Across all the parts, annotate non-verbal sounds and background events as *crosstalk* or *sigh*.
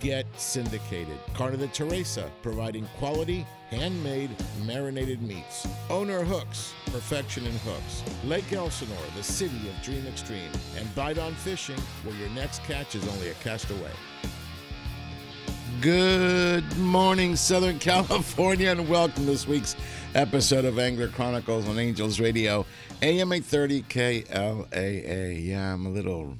Get syndicated. Carne de Teresa, providing quality, handmade, marinated meats. Owner Hooks, perfection in hooks. Lake Elsinore, the city of Dream Extreme. And Bite on Fishing, where your next catch is only a cast away. Good morning, Southern *laughs* California, and welcome to this week's episode of Angler Chronicles on Angels Radio, AM 830 KLAA. Yeah, I'm a little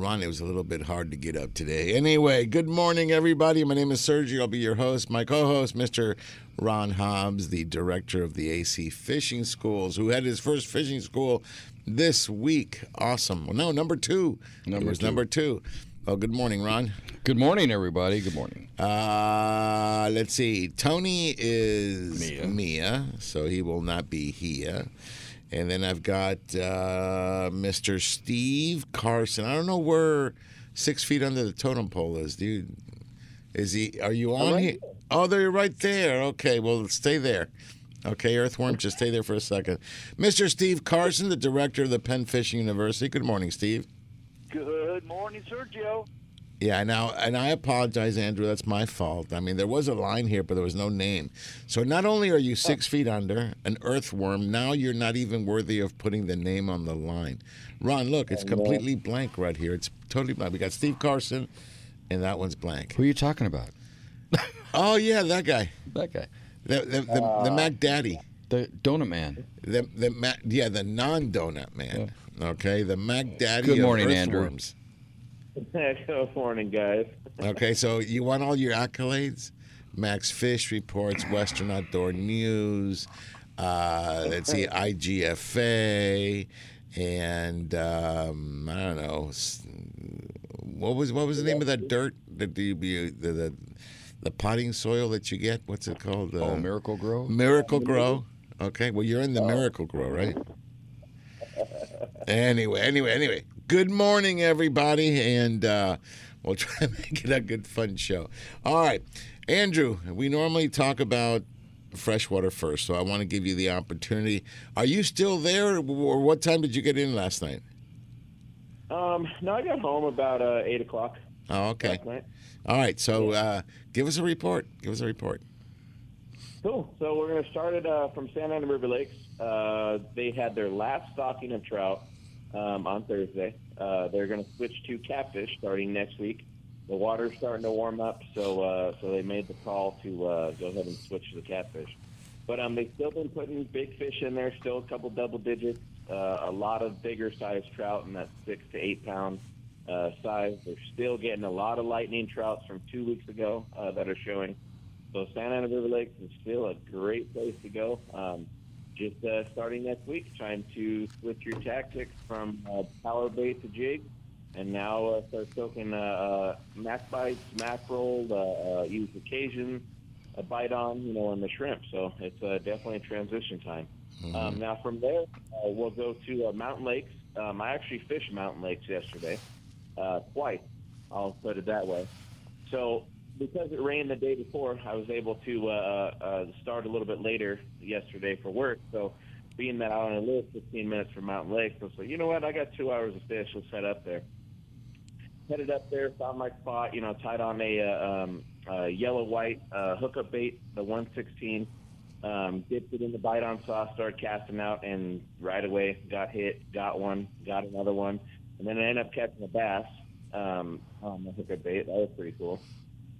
Ron, it was a little bit hard to get up today. Anyway, good morning, everybody. My name is Sergio. I'll be your host. My co host, Mr. Ron Hobbs, the director of the AC Fishing Schools, who had his first fishing school this week. Awesome. Well, no, number two. Number it was two. number two. Oh, good morning, Ron. Good morning, everybody. Good morning. Uh, let's see. Tony is Mia. Mia, so he will not be here. And then I've got uh, Mr. Steve Carson. I don't know where six feet under the totem pole is, dude. Is he? Are you on here? Oh, they're right there. Okay, well, stay there. Okay, Earthworm, just stay there for a second. Mr. Steve Carson, the director of the Penn Fishing University. Good morning, Steve. Good morning, Sergio. Yeah, now, and I apologize, Andrew. That's my fault. I mean, there was a line here, but there was no name. So not only are you six feet under, an earthworm, now you're not even worthy of putting the name on the line. Ron, look, it's completely blank right here. It's totally blank. We got Steve Carson, and that one's blank. Who are you talking about? *laughs* Oh yeah, that guy, That guy. the the, the, the uh, Mac Daddy, The donut man. the the Mac, yeah, the non-donut man. Okay, the Mac Daddy. Good of morning, Andrew. earthworms. *laughs* Good morning, guys. Okay, so you want all your accolades? Max Fish reports, Western Outdoor News, uh, let's see, IGFA, and um, I don't know, what was what was the name of that dirt that the the the, the potting soil that you get? What's it called? Oh, Uh, Miracle-Gro. Miracle Grow. Okay, well you're in the Miracle-Gro, right? *laughs* Anyway, anyway, anyway. Good morning, everybody, and uh, we'll *laughs* try to make it a good, fun show. All right, Andrew. We normally talk about freshwater first, so I want to give you the opportunity. Are you still there, or what time did you get in last night? Um, no, I got home about uh, eight o'clock Oh, okay. last night. All right. So, uh, give us a report. Give us a report. Cool. So we're going to start it uh, from Santa Ana River Lakes. Uh, they had their last stocking of trout um, on Thursday. Uh, they're going to switch to catfish starting next week. The water's starting to warm up, so uh, so they made the call to uh, go ahead and switch to the catfish. But um, they've still been putting big fish in there, still a couple double digits, uh, a lot of bigger sized trout in that six to eight pound uh, size. They're still getting a lot of lightning trouts from two weeks ago uh, that are showing. So Santa Ana River Lakes is still a great place to go. Um, just uh, starting next week, trying to switch your tactics from uh, power bait to jig, and now uh, start soaking uh, uh, mac bites, mackerel, uh, uh, use occasion, a bite on, you know, on the shrimp. So it's uh, definitely a transition time. Um, now from there, uh, we'll go to uh, Mountain Lakes. Um, I actually fished Mountain Lakes yesterday, uh, twice. I'll put it that way. So because it rained the day before, I was able to uh, uh, start a little bit later yesterday for work. So being that I only live 15 minutes from Mountain Lakes, I was like, you know what? I got two hours of fish. Let's head up there. Headed up there, found my spot. You know, tied on a uh, um, uh, yellow white uh, hookup bait, the 116. Um, dipped it in the bite on sauce, started casting out, and right away got hit, got one, got another one, and then I ended up catching a bass um, on the hookup bait. That was pretty cool.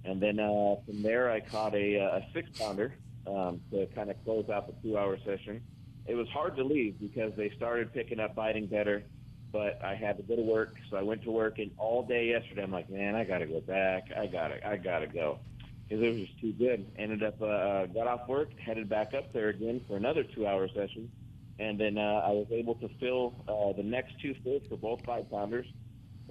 And then uh, from there, I caught a, uh, a six pounder um, to kind of close out the two hour session. It was hard to leave because they started picking up biting better, but I had to go to work, so I went to work, and all day yesterday, I'm like, man, I got to go back. I got to, I got to go. Because it was just too good. Ended up, uh, uh, got off work, headed back up there again for another two hour session, and then uh, I was able to fill uh, the next two fish for both five pounders.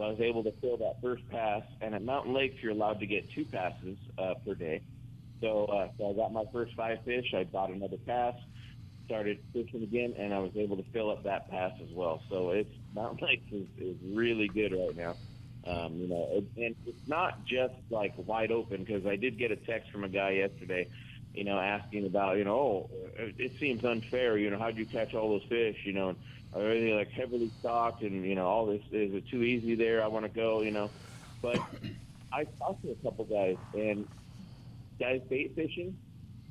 So I was able to fill that first pass, and at Mountain Lakes you're allowed to get two passes uh, per day. So, uh, so I got my first five fish. I bought another pass, started fishing again, and I was able to fill up that pass as well. So it's Mountain Lakes is, is really good right now. Um, you know, and it's not just like wide open because I did get a text from a guy yesterday, you know, asking about, you know, oh, it, seems unfair. You know, how'd you catch all those fish? You know, and are they like heavily stocked and you know all this? Is it too easy there? I want to go. You know, but *coughs* I talked to a couple guys and guys bait fishing,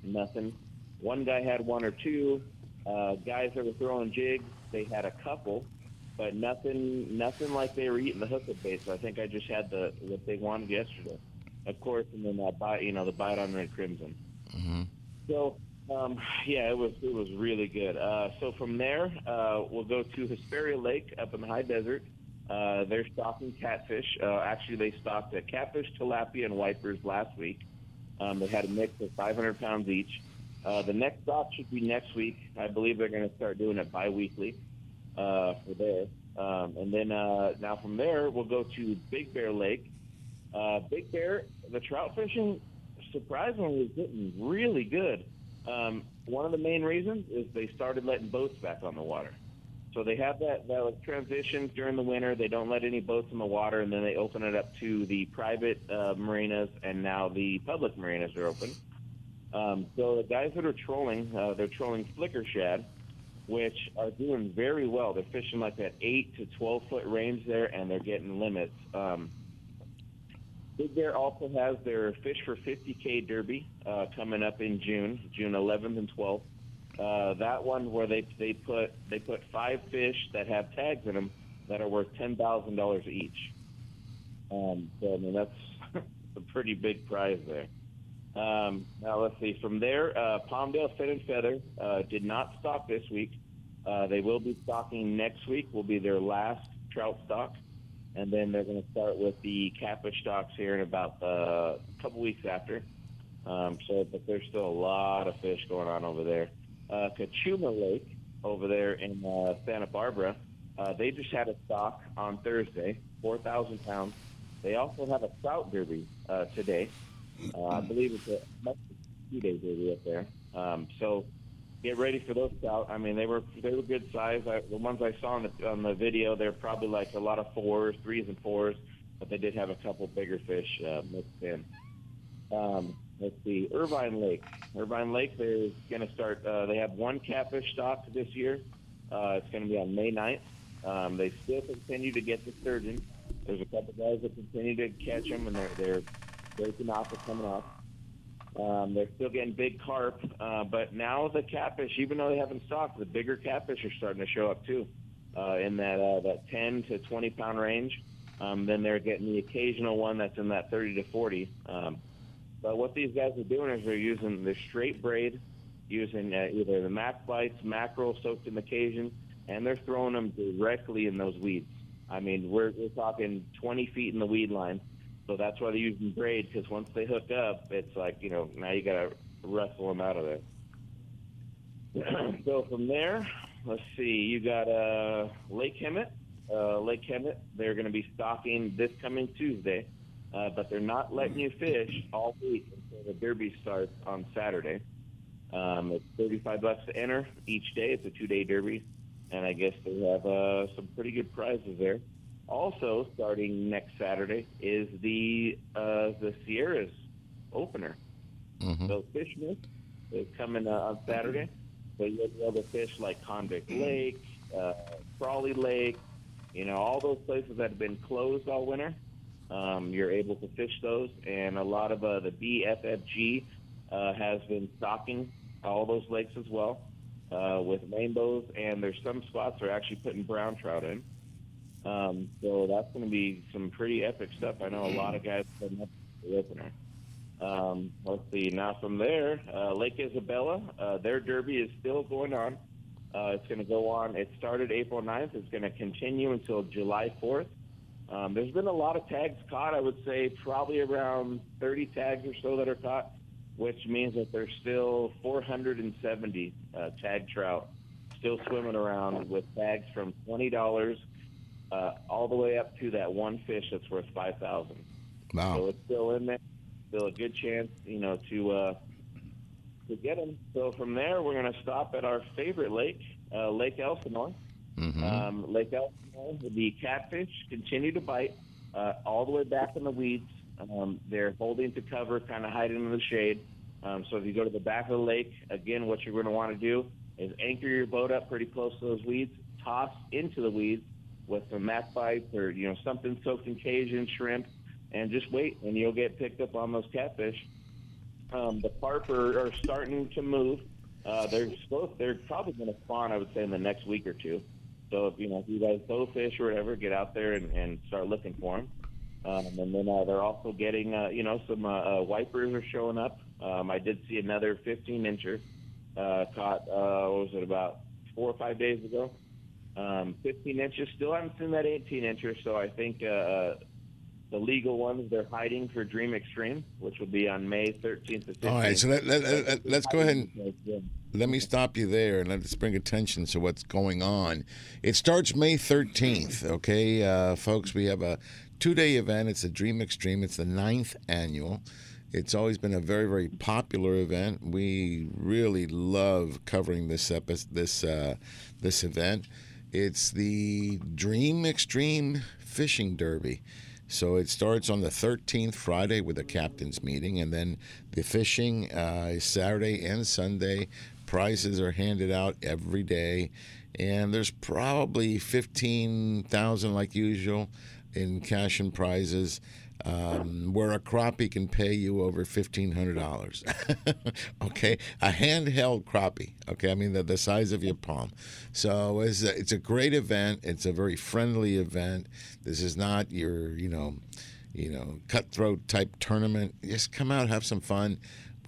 nothing. One guy had one or two. Uh, guys that were throwing jigs, they had a couple, but nothing, nothing like they were eating the hook bait. So I think I just had the what they wanted yesterday, of course, and then that bite, you know, the bite on red crimson. So um, yeah, it was it was really good. Uh, so from there, uh, we'll go to Hesperia Lake up in the high desert. Uh, they're stocking catfish. Uh, actually, they stocked uh, catfish, tilapia, and wipers last week. Um, they had a mix of 500 pounds each. Uh, the next stock should be next week. I believe they're going to start doing it biweekly uh, for there. Um, and then uh, now from there, we'll go to Big Bear Lake. Uh, Big Bear, the trout fishing surprisingly is getting really good. Um, one of the main reasons is they started letting boats back on the water. So they have that, that like, transition during the winter. They don't let any boats in the water, and then they open it up to the private uh, marinas, and now the public marinas are open. Um, so the guys that are trolling, uh, they're trolling flicker shad, which are doing very well. They're fishing like that eight to twelve foot range there, and they're getting limits. Um, Big Bear also has their Fish for 50K Derby uh, coming up in June, June 11th and 12th. Uh, that one where they they put they put five fish that have tags in them that are worth ten thousand dollars each. Um, so I mean that's *laughs* a pretty big prize there. Um, now let's see. From there, uh, Palmdale Fin and Feather uh, did not stock this week. Uh, they will be stocking next week. Will be their last trout stock, and then they're going to start with the catfish stocks here in about uh, a couple weeks after. Um, so, but there's still a lot of fish going on over there. Uh, Cachuma Lake over there in uh, Santa Barbara, uh, they just had a stock on Thursday, 4,000 pounds. They also have a trout derby uh, today. Uh, I believe it's a two-day derby up there. Um, so get ready for those trout. I mean, they were they were good size. I, the ones I saw on the on the video, they're probably like a lot of fours, threes, and fours, but they did have a couple bigger fish uh, mixed in. Um, let's see, Irvine Lake. Irvine Lake, they're going to start. Uh, they have one catfish stock this year. Uh, it's going to be on May 9th. Um, they still continue to get the sturgeon. There's a couple guys that continue to catch them, and they're they're breaking off and coming off. Um, they're still getting big carp, uh, but now the catfish, even though they haven't stocked, the bigger catfish are starting to show up too, uh, in that uh, that 10 to 20 pound range. Um, then they're getting the occasional one that's in that 30 to 40. Um, but what these guys are doing is they're using the straight braid, using uh, either the mac bites, mackerel soaked in the Cajun, and they're throwing them directly in those weeds. I mean, we're, we're talking 20 feet in the weed line. So that's why they're using braid because once they hook up, it's like you know now you got to wrestle them out of there. *clears throat* so from there, let's see. You got uh, Lake Hemet. Uh, Lake Hemet. They're going to be stocking this coming Tuesday, uh, but they're not letting you fish all week until the Derby starts on Saturday. Um, it's 35 bucks to enter each day. It's a two-day Derby, and I guess they have uh, some pretty good prizes there. Also, starting next Saturday is the uh, the Sierras opener. So Fishmas is coming uh, on Saturday. So you'll be able to fish like Convict Lake, uh, Crowley Lake, you know, all those places that have been closed all winter. Um, you're able to fish those, and a lot of uh, the BFFG uh, has been stocking all those lakes as well uh, with rainbows, and there's some spots that are actually putting brown trout in. Um, so that's going to be some pretty epic stuff. I know a lot of guys putting up the opener. Um, let's see. Now from there, uh, Lake Isabella, uh, their derby is still going on. Uh, it's going to go on. It started April 9th. It's going to continue until July 4th. Um, there's been a lot of tags caught. I would say probably around 30 tags or so that are caught, which means that there's still 470 uh, tag trout still swimming around with bags from twenty dollars uh, all the way up to that one fish that's worth five thousand. So Wow. So it's still in there. Still a good chance, you know, to uh, to get them. So from there, we're going to stop at our favorite lake, uh, Lake Elsinore. Mhm. Um, Lake Elsinore, the catfish continue to bite uh, all the way back in the weeds. Um, they're holding to cover, kind of hiding in the shade. Um, so if you go to the back of the lake, again, what you're going to want to do is anchor your boat up pretty close to those weeds, toss into the weeds with some mac bites or you know something soaked in Cajun shrimp, and just wait, and you'll get picked up on those catfish. Um, the carp are, are starting to move. Uh, they're supposed, they're probably going to spawn, I would say, in the next week or two. So if you know if you guys bow fish or whatever, get out there and, and start looking for them. Um, and then uh, they're also getting, uh, you know, some uh, uh, wipers are showing up. Um, I did see another 15 incher uh, caught. Uh, what was it about four or five days ago? Um, 15 inches. Still haven't seen that 18 incher. So I think uh, uh, the legal ones they're hiding for Dream Extreme, which will be on May 13th to 15th. All right, so let, let, let, let's go ahead and let me stop you there and let's bring attention to what's going on. It starts May 13th, okay, uh, folks? We have a two day event. It's a Dream Extreme, it's the ninth annual. It's always been a very, very popular event. We really love covering this epi- this uh, this event. It's the Dream Extreme Fishing Derby. So it starts on the 13th, Friday, with a captain's meeting, and then the fishing uh, is Saturday and Sunday. Prizes are handed out every day, and there's probably 15,000, like usual, in cash and prizes. Um, where a crappie can pay you over fifteen hundred dollars. *laughs* okay, a handheld crappie. Okay, I mean the, the size of your palm. So it's a, it's a great event. It's a very friendly event. This is not your you know, you know cutthroat type tournament. Just come out, have some fun.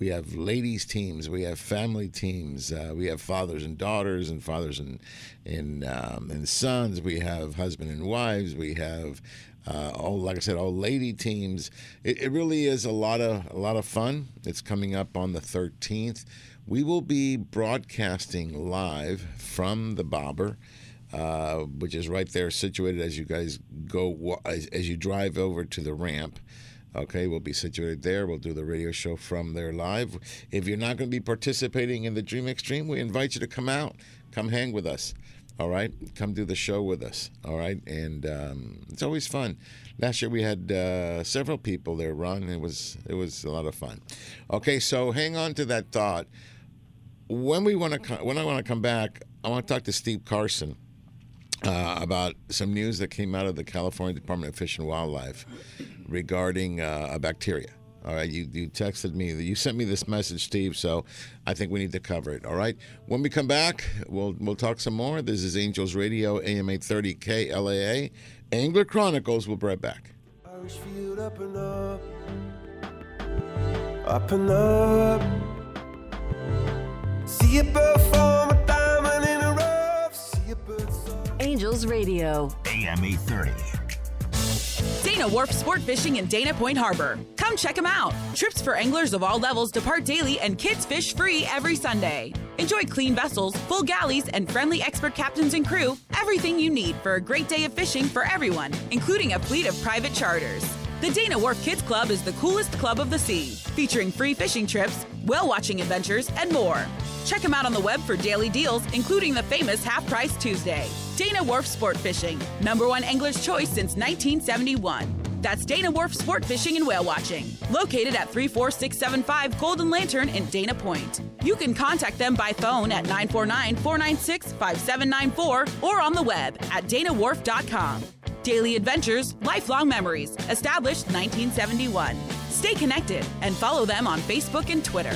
We have ladies teams, we have family teams, uh, we have fathers and daughters, and fathers and and um, and sons. We have husband and wives. We have uh, all like I said, all lady teams. It, it really is a lot of a lot of fun. It's coming up on the 13th. We will be broadcasting live from the Bobber. Uh, which is right there, situated as you guys go as, as you drive over to the ramp. Okay, we'll be situated there. We'll do the radio show from there live. If you're not going to be participating in the Dream Extreme, we invite you to come out, come hang with us. All right, come do the show with us. All right, and um, it's always fun. Last year we had uh, several people there, Ron. It was it was a lot of fun. Okay, so hang on to that thought. When we want to when I want to come back, I want to talk to Steve Carson uh, about some news that came out of the California Department of Fish and Wildlife regarding uh, a bacteria. All right, you, you texted me, you sent me this message, Steve. So I think we need to cover it. All right, when we come back, we'll we'll talk some more. This is Angels Radio, AM 830 KLAA, Angler Chronicles. We'll be right back. Irish field up and up, up and up. See a bird form a diamond in a rough. See a bird soar. Angels Radio. AM 830. Dana Wharf Sport Fishing in Dana Point Harbor. Come check them out. Trips for anglers of all levels depart daily and kids fish free every Sunday. Enjoy clean vessels, full galleys, and friendly expert captains and crew. Everything you need for a great day of fishing for everyone, including a fleet of private charters. The Dana Wharf Kids Club is the coolest club of the sea, featuring free fishing trips, whale watching adventures, and more. Check them out on the web for daily deals, including the famous Half Price Tuesday. Dana Wharf Sport Fishing, number one angler's choice since 1971. That's Dana Wharf Sport Fishing and Whale Watching, located at 34675 Golden Lantern in Dana Point. You can contact them by phone at 949 496 5794 or on the web at danawharf.com. Daily adventures, lifelong memories, established 1971. Stay connected and follow them on Facebook and Twitter.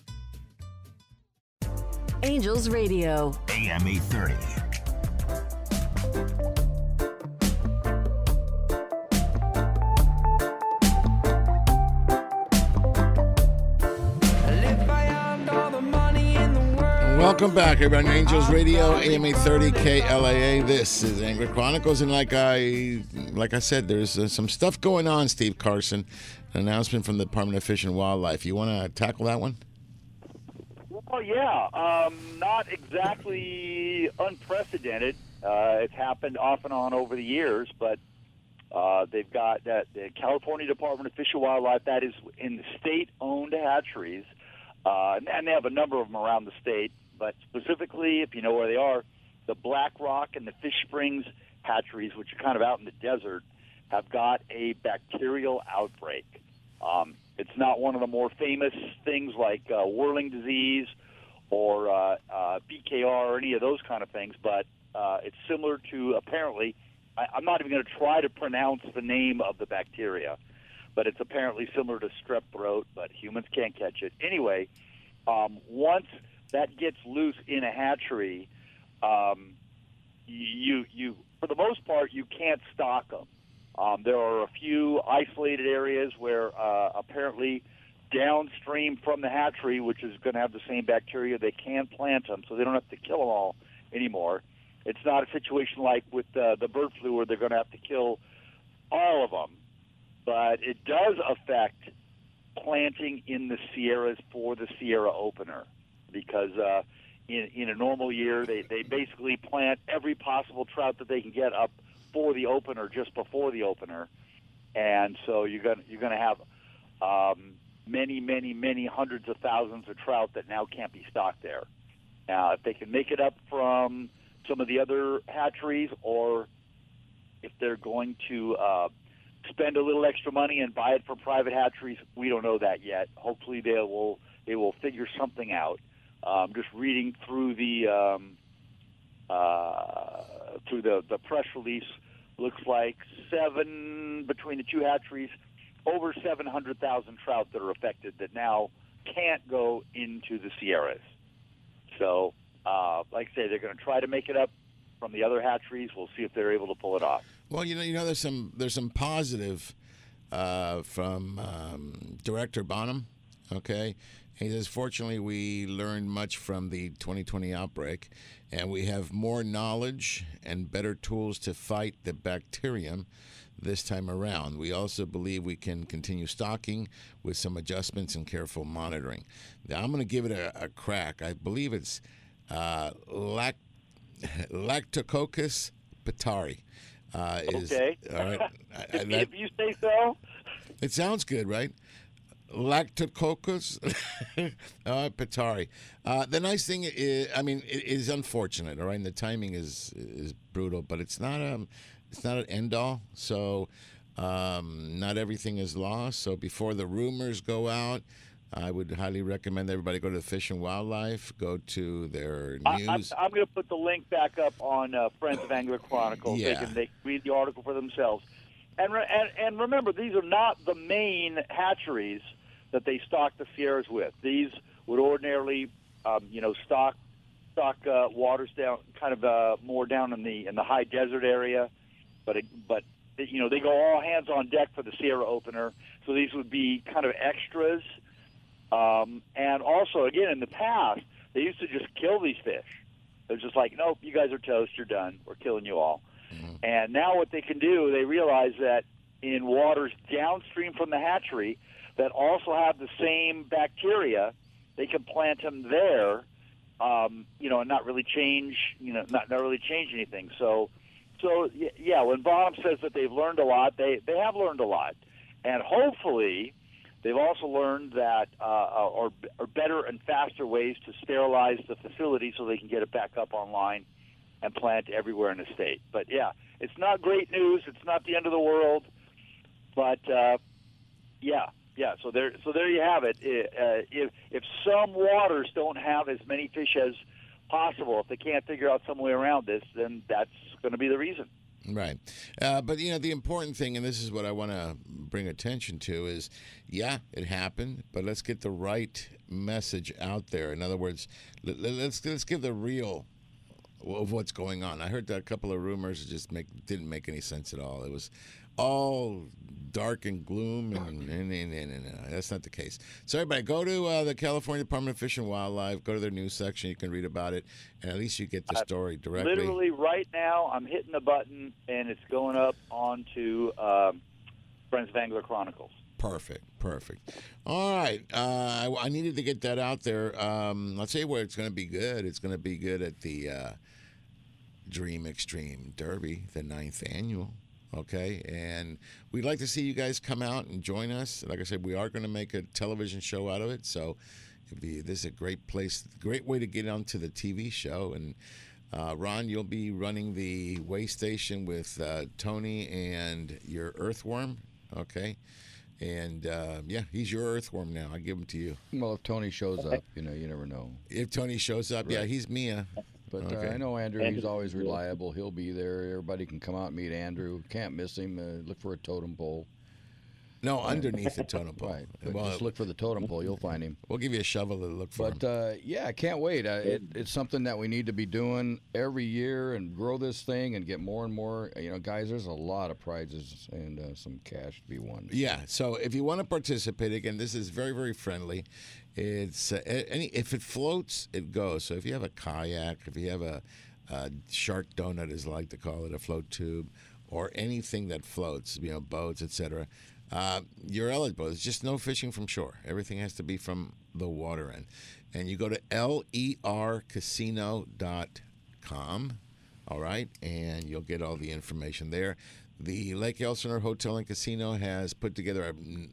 Angels Radio. AM 830. Welcome back, everybody. on Angels Radio, AM 830 KLAA. This is Angler Chronicles, and like I, like I said, there's uh, some stuff going on. Steve Carson, an announcement from the Department of Fish and Wildlife. You want to tackle that one? Well, yeah, um, not exactly unprecedented. Uh, it's happened off and on over the years, but uh, they've got that the California Department of Fish and Wildlife that is in the state-owned hatcheries, uh, and they have a number of them around the state. But specifically, if you know where they are, the Black Rock and the Fish Springs hatcheries, which are kind of out in the desert, have got a bacterial outbreak. Um, it's not one of the more famous things like uh, whirling disease or uh, uh, BKR or any of those kind of things, but uh, it's similar to apparently. I, I'm not even going to try to pronounce the name of the bacteria, but it's apparently similar to strep throat, but humans can't catch it. Anyway, um, once that gets loose in a hatchery, um, you you for the most part you can't stock them. Um, there are a few isolated areas where uh, apparently downstream from the hatchery, which is going to have the same bacteria, they can plant them, so they don't have to kill them all anymore. It's not a situation like with uh, the bird flu where they're going to have to kill all of them, but it does affect planting in the Sierras for the Sierra opener because uh, in, in a normal year they, they basically plant every possible trout that they can get up for the opener just before the opener, and so you're gonna you're gonna have um, many many many hundreds of thousands of trout that now can't be stocked there. Now, if they can make it up from some of the other hatcheries, or if they're going to uh, spend a little extra money and buy it from private hatcheries, we don't know that yet. Hopefully, they will they will figure something out. Um, just reading through the um, uh, through the the press release, looks like seven between the two hatcheries, over seven hundred thousand trout that are affected that now can't go into the Sierras. So, uh, like I say, they're going to try to make it up from the other hatcheries. We'll see if they're able to pull it off. Well, you know, you know, there's some there's some positive uh, from um, Director Bonham. Okay, he says, fortunately, we learned much from the 2020 outbreak, and we have more knowledge and better tools to fight the bacterium this time around. We also believe we can continue stocking with some adjustments and careful monitoring. Now, I'm going to give it a, a crack. I believe it's uh, lact- *laughs* Lactococcus petauri. Uh, is, Okay. All right. *laughs* I- I- if, that- if you say so. it sounds good, right? Lactococcus uh, *laughs* petauri. Uh, the nice thing is, I mean, it is unfortunate, all right. And the timing is is brutal, but it's not um, it's not an end all. So, um, not everything is lost. So before the rumors go out, I would highly recommend everybody go to the Fish and Wildlife, go to their I, news. I'm going to put the link back up on uh, Friends of Angler Chronicles. They can they read the article for themselves. And, re- and and remember, these are not the main hatcheries that they stock the Sierras with. These would ordinarily, um, you know, stock stock uh, waters down, kind of uh, more down in the in the high desert area. But it, but you know, they go all hands on deck for the Sierra opener. So these would be kind of extras. Um, and also, again, in the past, they used to just kill these fish. They're just like, nope, you guys are toast. You're done. We're killing you all. And now what they can do, they realize that in waters downstream from the hatchery that also have the same bacteria, they can plant them there, um, you know, and not really change, you know, not, not really change anything. So, so yeah, when Bonham says that they've learned a lot, they they have learned a lot, and hopefully, they've also learned that uh, or or better and faster ways to sterilize the facility so they can get it back up online and plant everywhere in the state. But yeah, it's not great news. It's not the end of the world, but uh, yeah, yeah. So there, so there you have it. Uh, if if some waters don't have as many fish as possible, if they can't figure out some way around this, then that's going to be the reason. Right. Uh, but, you know, the important thing, and this is what I want to bring attention to, is yeah, it happened, but let's get the right message out there. In other words, let, let's, let's give the real of what's going on. I heard a couple of rumors that just make didn't make any sense at all. It was all dark and gloom, and, and, and, and, that's not the case. So everybody, go to uh, the California Department of Fish and Wildlife. Go to their news section. You can read about it, and at least you get the story directly. Literally right now, I'm hitting the button and it's going up onto um, Friends of Angler Chronicles. Perfect, perfect. All right, uh, I, I needed to get that out there. Um, I'll tell you where it's going to be good. It's going to be good at the uh, Dream Extreme Derby, the ninth annual. Okay, and we'd like to see you guys come out and join us. Like I said, we are going to make a television show out of it, so it'd be this is a great place, great way to get onto the TV show. And uh, Ron, you'll be running the way station with uh, Tony and your Earthworm. Okay. And uh, yeah, he's your earthworm now. I give him to you. Well, if Tony shows up, you know, you never know. If Tony shows up, yeah, he's Mia. But Okay. uh, I know Andrew. He's always reliable. He'll be there. Everybody can come out and meet Andrew. Can't miss him. Uh, look for a totem pole. No, underneath the totem pole. Right. Well, just look for the totem pole. You'll find him. we'll give you a shovel to look for But him. uh, yeah, I can't wait. Uh, it, it's something that we need to be doing every year and grow this thing and get more and more. You know, guys, there's a lot of prizes and uh, some cash to be won. Yeah. So if you want to participate again, this is very very friendly. It's uh, any if it floats, it goes. So if you have a kayak, if you have a, a shark donut, as I like to call it, a float tube, or anything that floats, you know, boats, etc. Uh, you're eligible. It's just no fishing from shore. Everything has to be from the water end. And you go to lercasino.com. All right, and you'll get all the information there. The Lake Elsinore Hotel and Casino has put together a, an,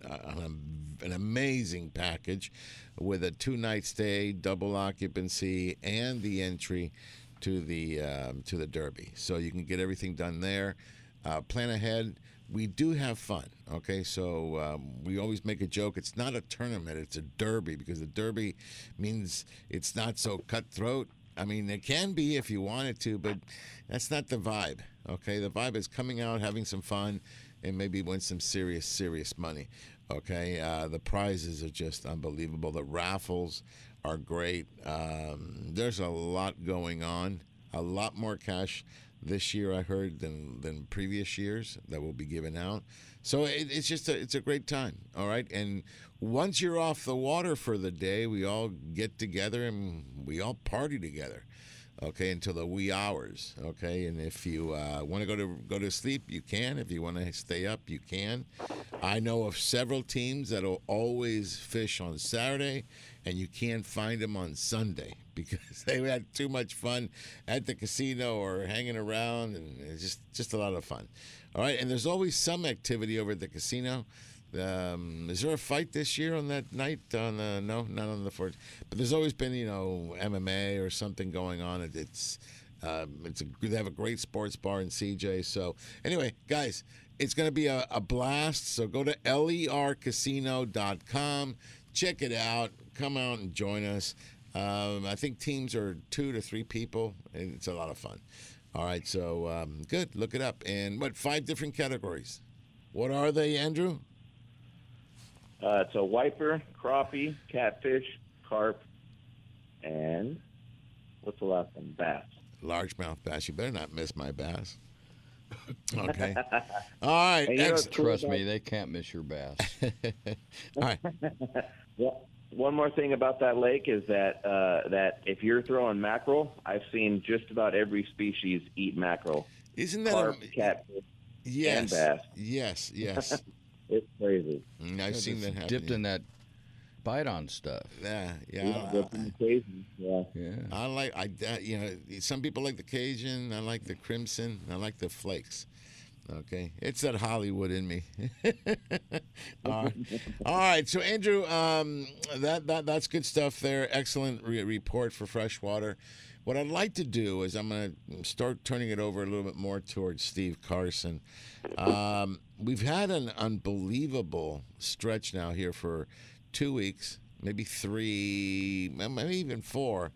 an amazing package with a two-night stay, double occupancy, and the entry to the um, to the Derby. So you can get everything done there. Uh, plan ahead. We do have fun. Okay, so um, we always make a joke. It's not a tournament; it's a derby because the derby means it's not so cutthroat. I mean, it can be if you want it to, but that's not the vibe. Okay, the vibe is coming out, having some fun, and maybe win some serious, serious money. Okay, uh, the prizes are just unbelievable. The raffles are great. Um, there's a lot going on. A lot more cash this year, I heard, than than previous years that will be given out. So it, it's just a, it's a great time. All right, and once you're off the water for the day, we all get together and we all party together. Okay, until the wee hours. Okay, and if you uh, want to go to go to sleep, you can. If you want to stay up, you can. I know of several teams that'll always fish on Saturday, and you can't find them on Sunday because *laughs* they had too much fun at the casino or hanging around, and it's just just a lot of fun. All right, and there's always some activity over at the casino. Um, is there a fight this year on that night? On the, no, not on the fourth. But there's always been, you know, MMA or something going on. It, it's um, it's a, they have a great sports bar in CJ. So anyway, guys, it's going to be a, a blast. So go to lercasino.com, check it out, come out and join us. Um, I think teams are two to three people, and it's a lot of fun. All right, so um, good. Look it up. And what five different categories? What are they, Andrew? Uh, it's a wiper, crappie, catfish, carp, and what's the last one? Bass. Largemouth bass. You better not miss my bass. *laughs* Okay. All right. And you know what's Excellent. cool Trust about- me, they can't miss your bass. *laughs* All right. *laughs* Well, one more thing about that lake is that uh, that if you're throwing mackerel, I've seen just about every species eat mackerel. Isn't that Carp, a, catfish. yes? bass. Yes. *laughs* Yes. It's crazy. Mm, I've seen that happen. dipped in that bite on stuff. Yeah. Yeah, Yeah. that's in the Cajun. Yeah. Yeah. I, I like. I uh, you know some people like the Cajun. I like the crimson. I like the flakes. Okay, it's that Hollywood in me. *laughs* All right, all right. So Andrew, um, that that that's good stuff there. Excellent re- report for freshwater. What I'd like to do is I'm going to start turning it over a little bit more towards Steve Carson. Um, we've had an unbelievable stretch now here for two weeks, maybe three, maybe even four,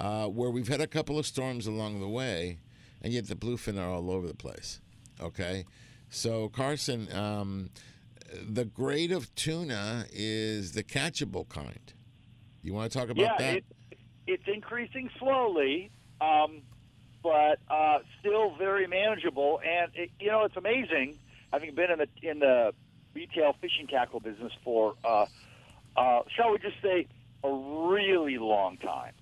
uh, where we've had a couple of storms along the way, and yet the bluefin are all over the place. Okay, so Carson, um, the grade of tuna is the catchable kind. You want to talk about yeah, that? It, it's increasing slowly. Um, but uh, still very manageable. And it, you know, it's amazing having been in the in the retail fishing tackle business for, uh, uh, shall we just say, a really long time.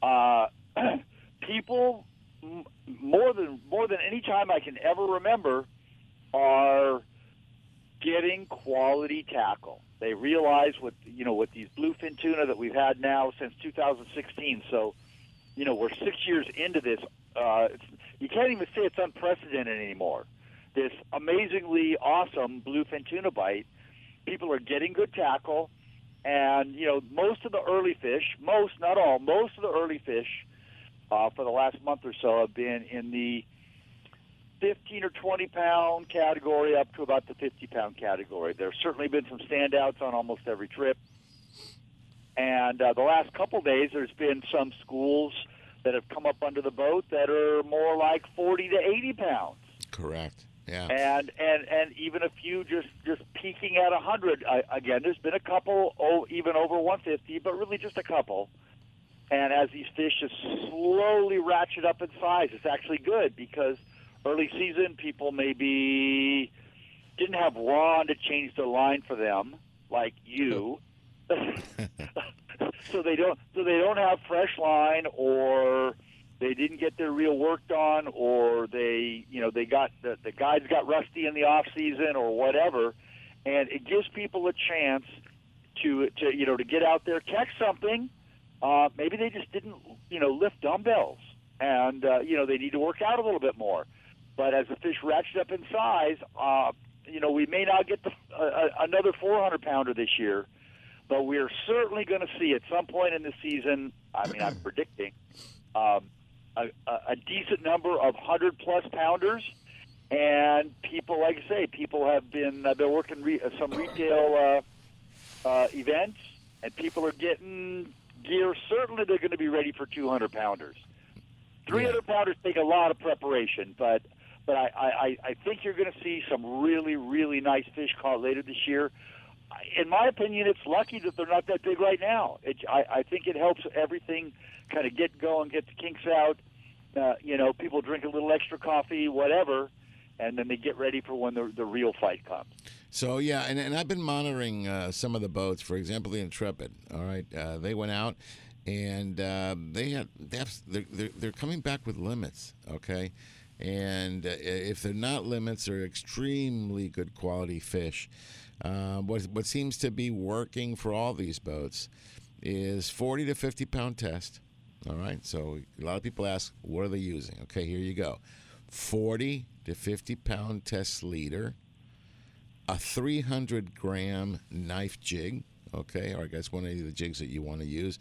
Uh, *clears throat* people more than more than any time I can ever remember are getting quality tackle. They realize with you know with these bluefin tuna that we've had now since 2016. So, you know, we're six years into this. Uh, you can't even say it's unprecedented anymore. This amazingly awesome bluefin tuna bite. People are getting good tackle, and you know most of the early fish, most not all, most of the early fish uh, for the last month or so have been in the 15 or 20 pound category up to about the 50 pound category. There's certainly been some standouts on almost every trip. And uh, the last couple days, there's been some schools that have come up under the boat that are more like 40 to 80 pounds. Correct. Yeah. And and and even a few just just peaking at 100. I, again, there's been a couple oh, even over 150, but really just a couple. And as these fish just slowly ratchet up in size, it's actually good because early season people maybe didn't have Ron to change the line for them like you. *laughs* *laughs* so they don't so they don't have fresh line or they didn't get their reel work done or they you know they got the, the guides got rusty in the off season or whatever and it gives people a chance to to you know to get out there catch something uh, maybe they just didn't you know lift dumbbells and uh, you know they need to work out a little bit more. But as the fish ratchet up in size uh, you know we may not get the, uh, uh, another 400 pounder this year but we're certainly going to see at some point in the season i mean i'm *clears throat* predicting um, a, a, decent number of 100 plus pounders. And people like i say people have been uh, they're working re- uh, some retail uh, uh, events and people are getting gear certainly they're going to be ready for 200 pounders 300 pounders take a lot of preparation but but I, I, I think you're going to see some really really nice fish caught later this year in my opinion, it's lucky that they're not that big right now. It, I, I think it helps everything kind of get going, get the kinks out. Uh, you know, people drink a little extra coffee, whatever, and then they get ready for when the, the real fight comes. So yeah, and, and I've been monitoring uh, some of the boats. For example, the Intrepid. All right, uh, they went out and uh, they have, they're, they're, they're coming back with limits. Okay, and uh, if they're not limits, they're extremely good quality fish. Uh, what what seems to be working for all these boats is 40 to 50 pound test. All right, so a lot of people ask, what are they using? Okay, here you go 40 to 50 pound test leader, a 300 gram knife jig. Okay, all right, I guess one of the jigs that you want to use.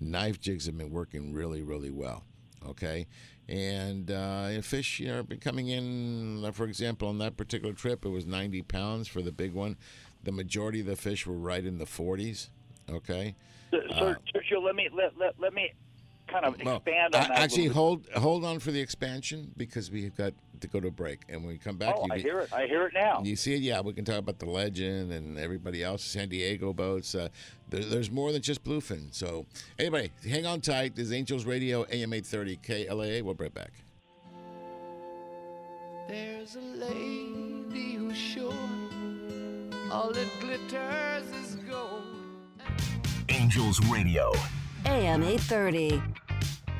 Knife jigs have been working really, really well. Okay, and uh, fish you know, have been coming in. uh, For example, on that particular trip, it was 90 pounds for the big one. The majority of the fish were right in the 40s. Okay. So, Churchill, let me let, let, let me kind of Well, expand on a- that. a actually, hold hold on for the expansion because we've got to go to a break, and when we come back, Oh, you I can- hear it. I hear it now. You see it? Yeah, we can talk about the legend and everybody else, San Diego boats. Uh, there, there's more than just bluefin. So, anyway, hang on tight. This is Angels Radio, AM 830 KLAA. We'll be right back. There's a lady who's sure all that glitters is gold. Angels Radio. AM 830.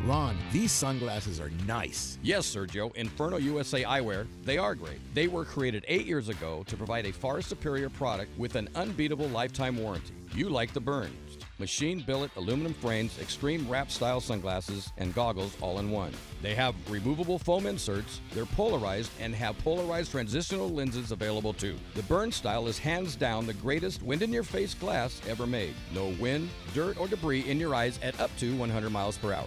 Ron, these sunglasses are nice. Yes, Sergio, Inferno USA Eyewear, they are great. They were created eight years ago to provide a far superior product with an unbeatable lifetime warranty. You like the burns. Machine billet aluminum frames, extreme wrap style sunglasses, and goggles all in one. They have removable foam inserts, they're polarized, and have polarized transitional lenses available too. The burn style is hands down the greatest wind in your face glass ever made. No wind, dirt, or debris in your eyes at up to 100 miles per hour.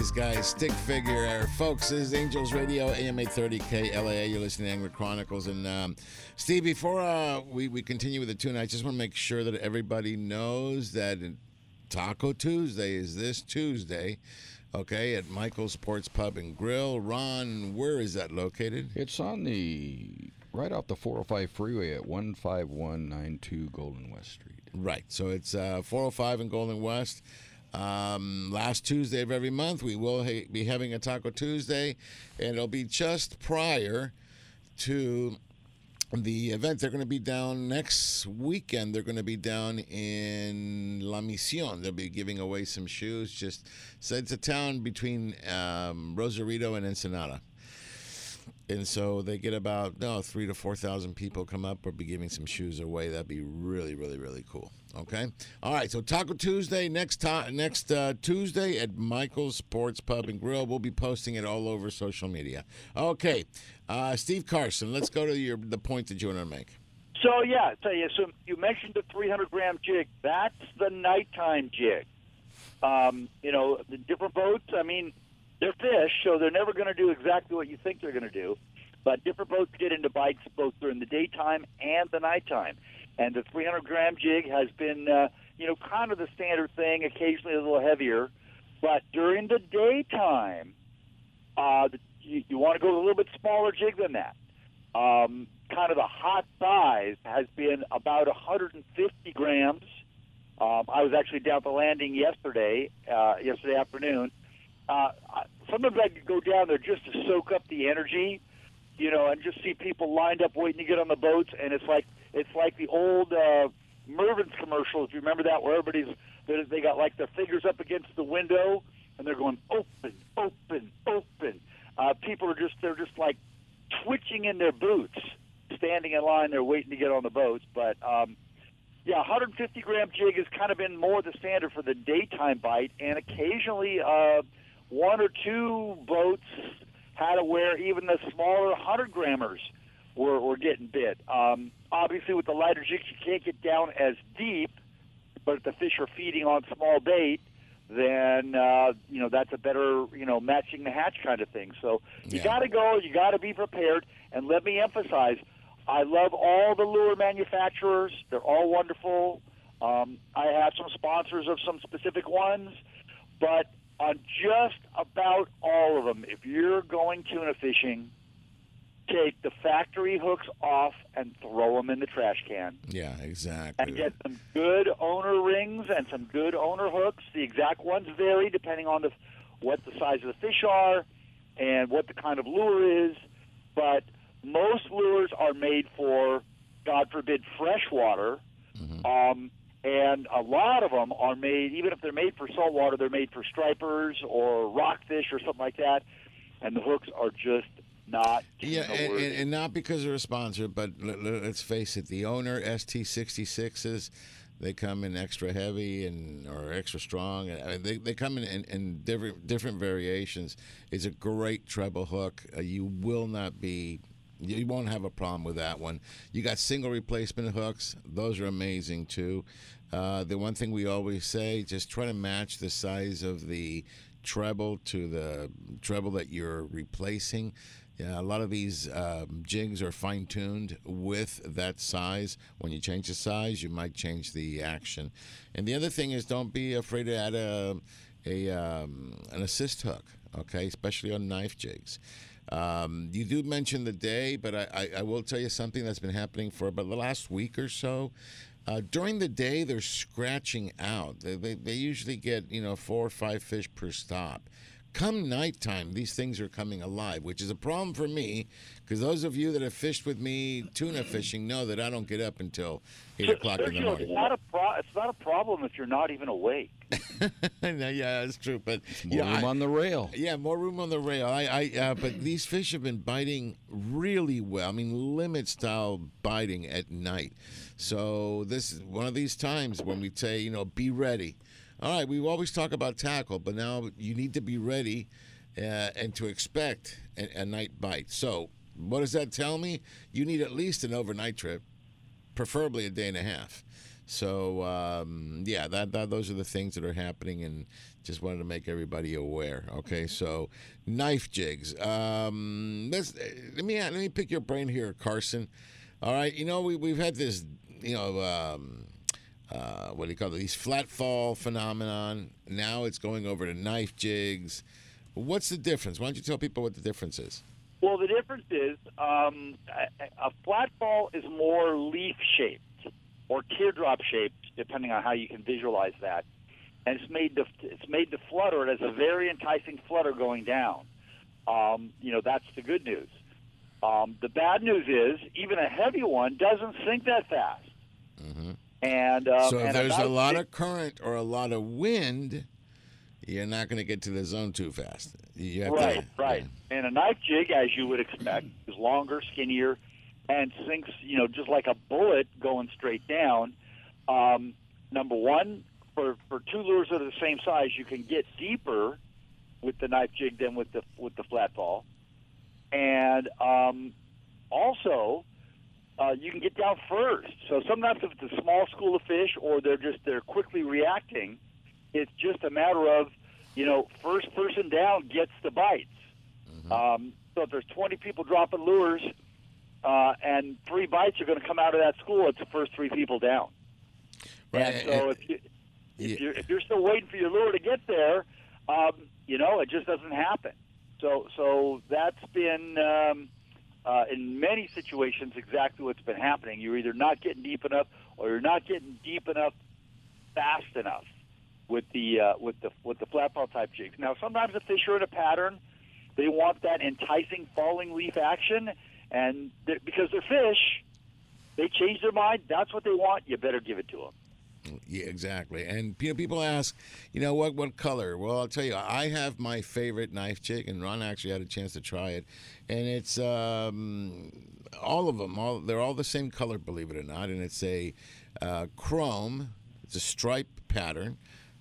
These guys. Stick figure, folks. This is Angels Radio, AM 830 KLAA. You're listening to Angler Chronicles. And um, Steve, before uh, we, we continue with the tune, I just want to make sure that everybody knows that Taco Tuesday is this Tuesday. Okay, at Michael's Sports Pub and Grill. Ron, where is that located? It's on the right off the 405 freeway at 15192 Golden West Street. Right. So it's uh, 405 and Golden West. Um, last Tuesday of every month, we will ha- be having a Taco Tuesday, and it'll be just prior to the event. They're going to be down next weekend. They're going to be down in La Misión. They'll be giving away some shoes. Just so it's a town between um, Rosarito and Ensenada. And so they get about no three to four thousand people come up or be giving some shoes away. That'd be really, really, really cool. Okay. All right. So Taco Tuesday next time next uh, Tuesday at Michael's Sports Pub and Grill. We'll be posting it all over social media. Okay. Uh, Steve Carson, let's go to your the point that you want to make. So yeah, tell you. So you mentioned the 300 gram jig. That's the nighttime jig. Um, you know, the different boats. I mean, they're fish, so they're never going to do exactly what you think they're going to do. But different boats get into bites both during the daytime and the nighttime. And the 300 gram jig has been, uh, you know, kind of the standard thing. Occasionally a little heavier, but during the daytime, uh, you, you want to go a little bit smaller jig than that. Um, kind of the hot size has been about 150 grams. Um, I was actually down at the landing yesterday, uh, yesterday afternoon. Uh, sometimes I could go down there just to soak up the energy, you know, and just see people lined up waiting to get on the boats, and it's like it's like the old uh, Mervin's commercial, if you remember that, where everybody's they got like their fingers up against the window and they're going open, open, open. Uh, people are just they're just like twitching in their boots, standing in line. They're waiting to get on the boats, but. um yeah, 150 gram jig has kind of been more the standard for the daytime bite, and occasionally uh, one or two boats had to where even the smaller 100 grammers were, were getting bit. Um, obviously, with the lighter jigs, you can't get down as deep, but if the fish are feeding on small bait, then uh, you know that's a better you know matching the hatch kind of thing. So you Yeah. got to go, you got to be prepared, and let me emphasize, I love all the lure manufacturers. They're all wonderful. Um, I have some sponsors of some specific ones, but on just about all of them, if you're going tuna fishing, take the factory hooks off and throw them in the trash can Yeah, exactly. and get some good owner rings and some good owner hooks. The exact ones vary depending on the what the size of the fish are and what the kind of lure is, but most lures are made for, God forbid, freshwater. Um, and a lot of them are made, even if they're made for saltwater, they're made for stripers or rockfish or something like that. And the hooks are just not Yeah, and, and, and not because they're a sponsor, but let, let's face it, the owner ST66s, they come in extra heavy and or extra strong, and uh, they, they come in, in, in different different variations. It's a great treble hook. Uh, you will not be. You won't have a problem with that one. You got single replacement hooks; those are amazing too. Uh, the one thing we always say: just try to match the size of the treble to the treble that you're replacing Yeah, a lot of these um, jigs are fine tuned with that size. When you change the size, you might change the action. And the other thing is, don't be afraid to add a, a um, an assist hook. Okay, especially on knife jigs. Um, you do mention the day, but I, I, I will tell you something that's been happening for about the last week or so. Uh, during the day, they're scratching out. They, they, they usually get you know four or five fish per stop. Come nighttime, these things are coming alive, which is a problem for me because those of you that have fished with me tuna fishing know that I don't get up until eight o'clock in the morning. It's not a pro- It's not a problem if you're not even awake. *laughs* no, yeah, that's true. But more yeah, room I- on the rail. Yeah, more room on the rail. I, I, uh, but these fish have been biting really well. I mean, limit style biting at night. So this is one of these times when we say, you know, be ready. All right, we always talk about tackle, but now you need to be ready uh, and to expect a, a night bite. So what does that tell me? You need at least an overnight trip preferably a day and a half. So um, yeah, that, that those are the things that are happening, and just wanted to make everybody aware. Okay, so knife jigs. Um, let's let me let me pick your brain here, Carson. All right, you know we we've had this, you know. Um, uh, what do you call it? These flat fall phenomenon. Now it's going over to knife jigs. What's the difference? Why don't you tell people what the difference is? Well, the difference is um, a, a flat fall is more leaf shaped or teardrop shaped, depending on how you can visualize that. And it's made to it's made to flutter. It has a very enticing flutter going down. Um, you know that's the good news. Um, the bad news is even a heavy one doesn't sink that fast. And um, so if and there's a lot jig- of current or a lot of wind, you're not going to get to the zone too fast. You have right, to, right. And a knife jig, as you would expect, is longer, skinnier, and sinks, you know, just like a bullet going straight down. Um, number one, for for two lures that are the same size, you can get deeper with the knife jig than with the with the flat fall, and um, also uh, you can get down first. So sometimes if it's a small school of fish or they're just they're quickly reacting, it's just a matter of you know first person down gets the bites. Um, so if there's 20 people dropping lures uh, and three bites are going to come out of that school, it's the first three people down. Right, And so if you if you're if you're still waiting for your lure to get there, um, you know it just doesn't happen. So so that's been um, uh, in many situations exactly what's been happening. You're either not getting deep enough, or you're not getting deep enough fast enough with the uh, with the with the flat fall type jigs. Now sometimes the fish are in a pattern. They want that enticing falling leaf action, and they're, because they're fish, they change their mind. That's what they want. You better give it to them. Yeah, exactly. And you know, people ask, you know, what what color? Well, I'll tell you, I have my favorite knife jig, and Ron actually had a chance to try it, and it's um, all of them. All they're all the same color, believe it or not, and it's a uh, chrome. It's a stripe pattern,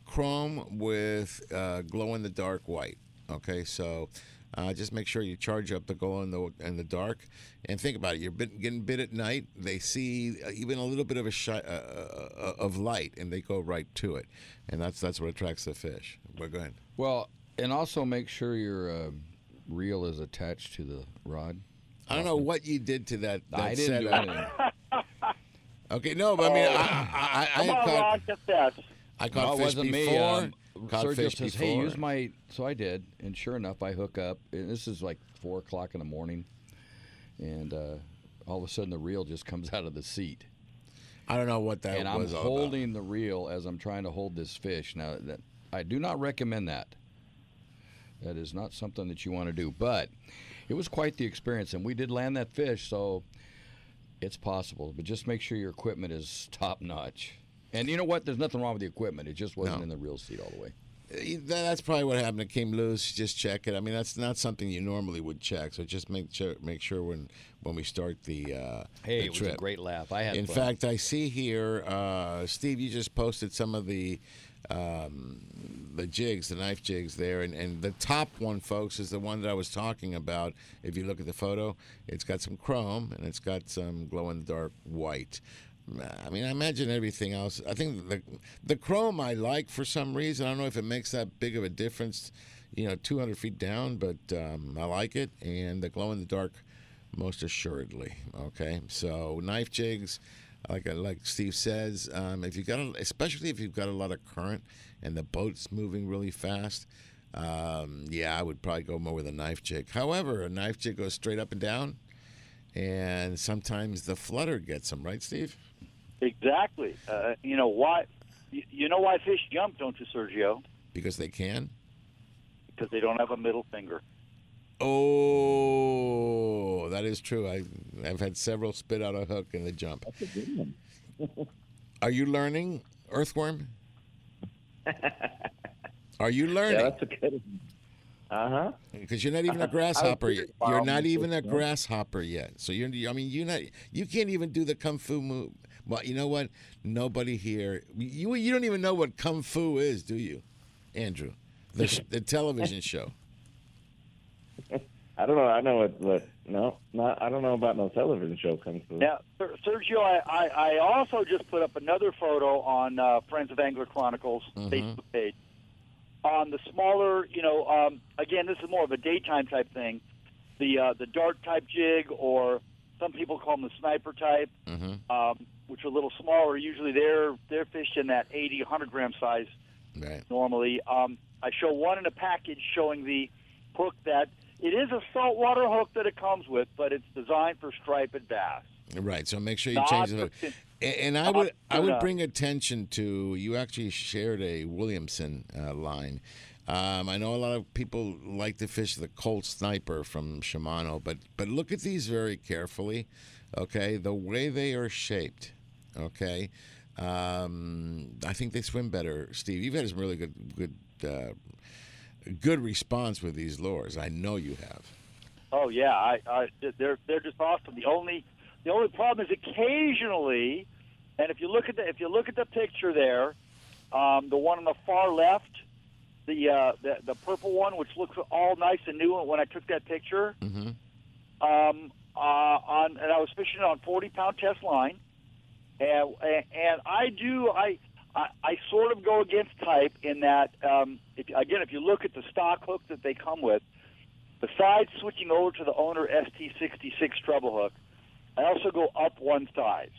chrome with uh, glow in the dark white. Okay, so. Uh, just make sure you charge up the glow in the in the dark, and think about it. You're bit, getting bit at night. They see uh, even a little bit of a shi- uh, uh, of light, and they go right to it, and that's that's what attracts the fish. But go ahead. Well, and also make sure your uh, reel is attached to the rod. I don't know what you did to that. that I didn't do setup. anything. *laughs* Okay, no, but I mean, Oh. I, I, I, I Come had on, caught, Ron, confess. I caught No, fish before. Um, caught Sergio fish says, before. "Hey, use my." So I did, and sure enough, I hook up. And this is like four o'clock in the morning, and uh, all of a sudden the reel just comes *laughs* out of the seat. I don't know what that and I'm was all holding the reel as I'm trying to hold this fish. Now, that I do not recommend that. That is not something that you want to do. But it was quite the experience, and we did land that fish, so it's possible. But just make sure your equipment is top notch. And you know what? There's nothing wrong with the equipment. It just wasn't No. in the real seat all the way. Uh, That's probably what happened. It came loose. Just check it. I mean, that's not something you normally would check. So just make sure make sure when when we start the uh, Hey, the it was trip. a great laugh. I had In fun. fact, I see here, uh, Steve, you just posted some of the um, the jigs, the knife jigs there, and, and the top one, folks, is the one that I was talking about. If you look at the photo, it's got some chrome and it's got some glow in the dark white. I mean, I imagine everything else. I think the the chrome I like for some reason. I don't know if it makes that big of a difference. you know, 200 feet down, but um, I like it. And the glow in the dark, most assuredly. Okay, so knife jigs, like like Steve says, um, if you got, a, especially if you've got a lot of current and the boat's moving really fast. Um, yeah, I would probably go more with a knife jig. However, a knife jig goes straight up and down, and sometimes the flutter gets them, right, Steve? Exactly. Uh, you know why? You, you know why fish jump, don't you, Sergio? Because they can. Because they don't have a middle finger. Oh, that is true. I, I've had several spit out a hook in the jump. That's a good one. *laughs* Are you learning, Earthworm? Are you learning? Yeah, that's a good one. Uh huh. Because you're not even a *laughs* grasshopper yet. You're not even a grasshopper yet. So you're. I mean, you're not. You can't even do the kung fu move. Well, you know what? Nobody here. You you don't even know what kung fu is, do you, Andrew? The the television show. *laughs* I don't know. I know what, what no, not. I don't know about no television show kung fu. Now, Sergio, I, I, I also just put up another photo on uh, Friends of Angler Chronicles Mhm. Facebook page. On the smaller, you know, um, again, this is more of a daytime type thing. The uh, the dart type jig, or some people call them the sniper type, Mm-hmm. um, which are a little smaller. Usually, they're they're fished in that 80, 100 gram size Right. normally. Um, I show one in a package showing the hook that it is a saltwater hook that it comes with, but it's designed for striped bass. Right. So make sure you Not change the hook. And, and I would I would bring attention to you actually shared a Williamson uh, line. Um, I know a lot of people like to fish the Colt Sniper from Shimano, but but look at these very carefully. Okay, the way they are shaped. Okay, um, I think they swim better. Steve, you've had some really good good uh, good response with these lures. I know you have. Oh yeah, I, I they're they're just awesome. The only the only problem is occasionally, and if you look at the if you look at the picture there, um, the one on the far left, the uh, the the purple one, which looks all nice and new when I took that picture. Mm-hmm. um, uh, on, and I was fishing on 40 pound test line, and and I do I. I, I sort of go against type in that, um, if, again, if you look at the stock hook that they come with, besides switching over to the owner ST66 treble hook, I also go up one size.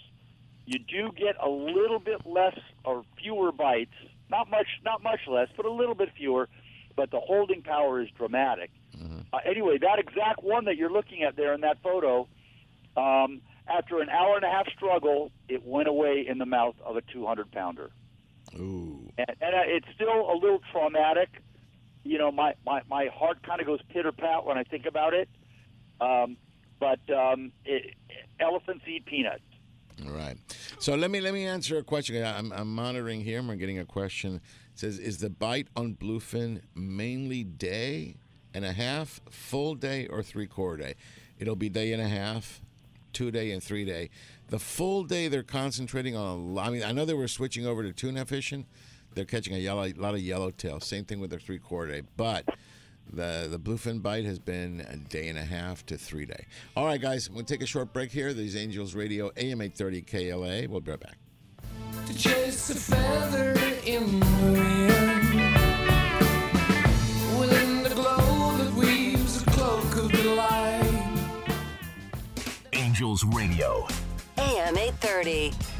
You do get a little bit less or fewer bites, not much, not much less, but a little bit fewer. But the holding power is dramatic. Uh, anyway, that exact one that you're looking at there in that photo, um, after an hour and a half struggle, it went away in the mouth of a 200 pounder. Ooh. And, and uh, it's still a little traumatic. You know, my, my, my heart kind of goes pitter pat when I think about it. Um, but um, it, elephants eat peanuts. All right. So let me let me answer a question. I'm, I'm monitoring here. We're getting a question. It says, is the bite on bluefin mainly day and a half, full day, or three quarter day? It'll be day and a half, two day, and three day. The full day, they're concentrating on. I mean, I know they were switching over to tuna fishing. They're catching a yellow, lot of yellowtail. Same thing with their three quarter day. But the the bluefin bite has been a day and a half to three day. All right, guys, we'll take a short break here. These Angels Radio AM 830 KLAA. We'll be right back. Angels Radio. AM 830.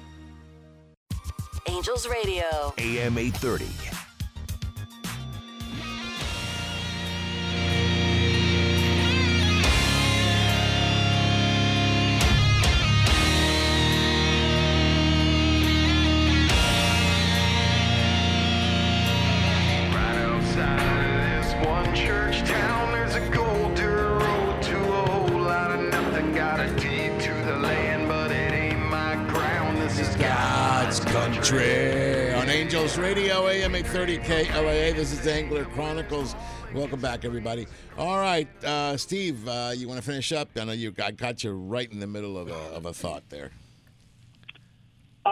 Angels Radio. AM 830. AM 830 KLAA. This is Angler Chronicles. Welcome back, everybody. All right, uh, Steve, uh, you want to finish up? I know you. I got you right in the middle of a, of a thought there. Uh,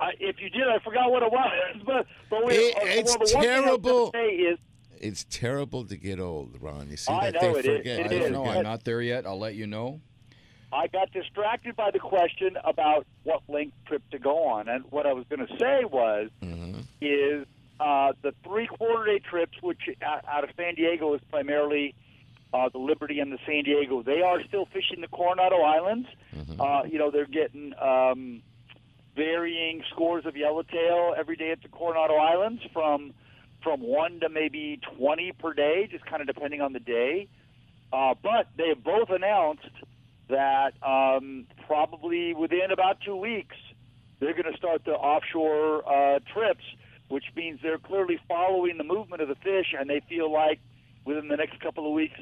I, if you did, I forgot what it was. *laughs* But but we, It- uh, it's well, the one thing I was terrible. gonna is It's terrible to get old, Ron. You see I that know they it is. forget. It They is. No, forget. I'm not there yet. I'll let you know. I got distracted by the question about what length trip to go on, and what I was going to say was Mm-hmm. is uh, the three quarter day trips, which out out of San Diego is primarily uh, the Liberty and the San Diego. They are still fishing the Coronado Islands. Uh, you know, they're getting um, varying scores of yellowtail every day at the Coronado Islands, from from one to maybe twenty per day, just kind of depending on the day. Uh, but they have both announced that um, probably within about two weeks they're going to start the offshore uh, trips, which means they're clearly following the movement of the fish, and they feel like within the next couple of weeks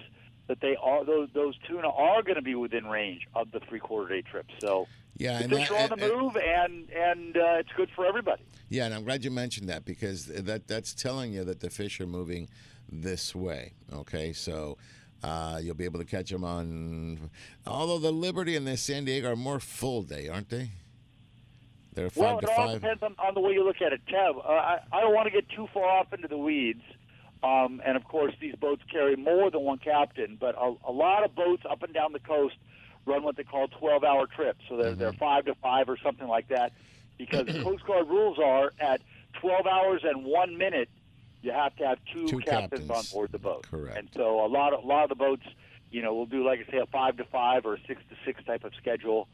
that they are those those tuna are going to be within range of the three quarter day trips. So Yeah, the and fish that- are on the and- move, and and uh, it's good for everybody. Yeah, and I'm glad you mentioned that because that that's telling you that the fish are moving this way. Okay, so uh, you'll be able to catch them on. Although the Liberty and the San Diego are more full day, aren't they? They're five well, to it all five. depends on, on the way you look at it, Tev. Uh, I, I don't want to get too far off into the weeds. Um, and of course, these boats carry more than one captain, but a, a lot of boats up and down the coast run what they call 12 hour trips. So they're, they're five to five or something like that because the Coast Guard rules are at 12 hours and one minute, you have to have two, Two captains, captains. on board the boat. Correct. And so a lot of, a lot of the boats, you know, will do, like I say, a five to five or a six to six type of schedule.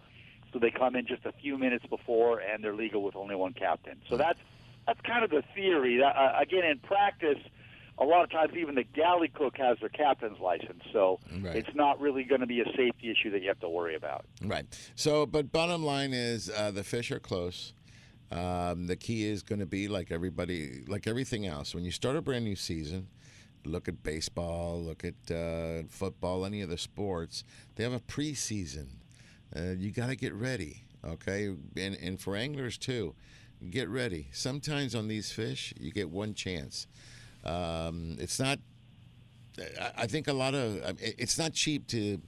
So they come in just a few minutes before, and they're legal with only one captain. So that's that's kind of the theory. That, uh, again, in practice, a lot of times even the galley cook has their captain's license, so Right. it's not really going to be a safety issue that you have to worry about. Right. So, but bottom line is uh, the fish are close. Um, the key is going to be like everybody, like everything else. When you start a brand new season, look at baseball, look at uh, football, any of the sports. They have a preseason. Uh, you got to get ready, okay? And and for anglers too, get ready. Sometimes on these fish, you get one chance. Um, it's not I- think a lot of it's not cheap to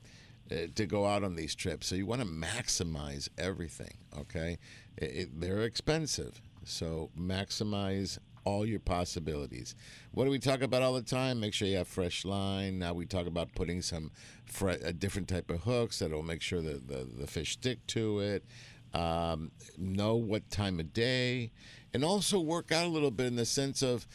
to go out on these trips, so you want to maximize everything. Okay, it, it, they're expensive, so maximize all your possibilities. What do we talk about all the time? Make sure you have fresh line. Now we talk about putting some fre- a different type of hooks that'll make sure that the, the fish stick to it. Um, know what time of day, and also work out a little bit in the sense of,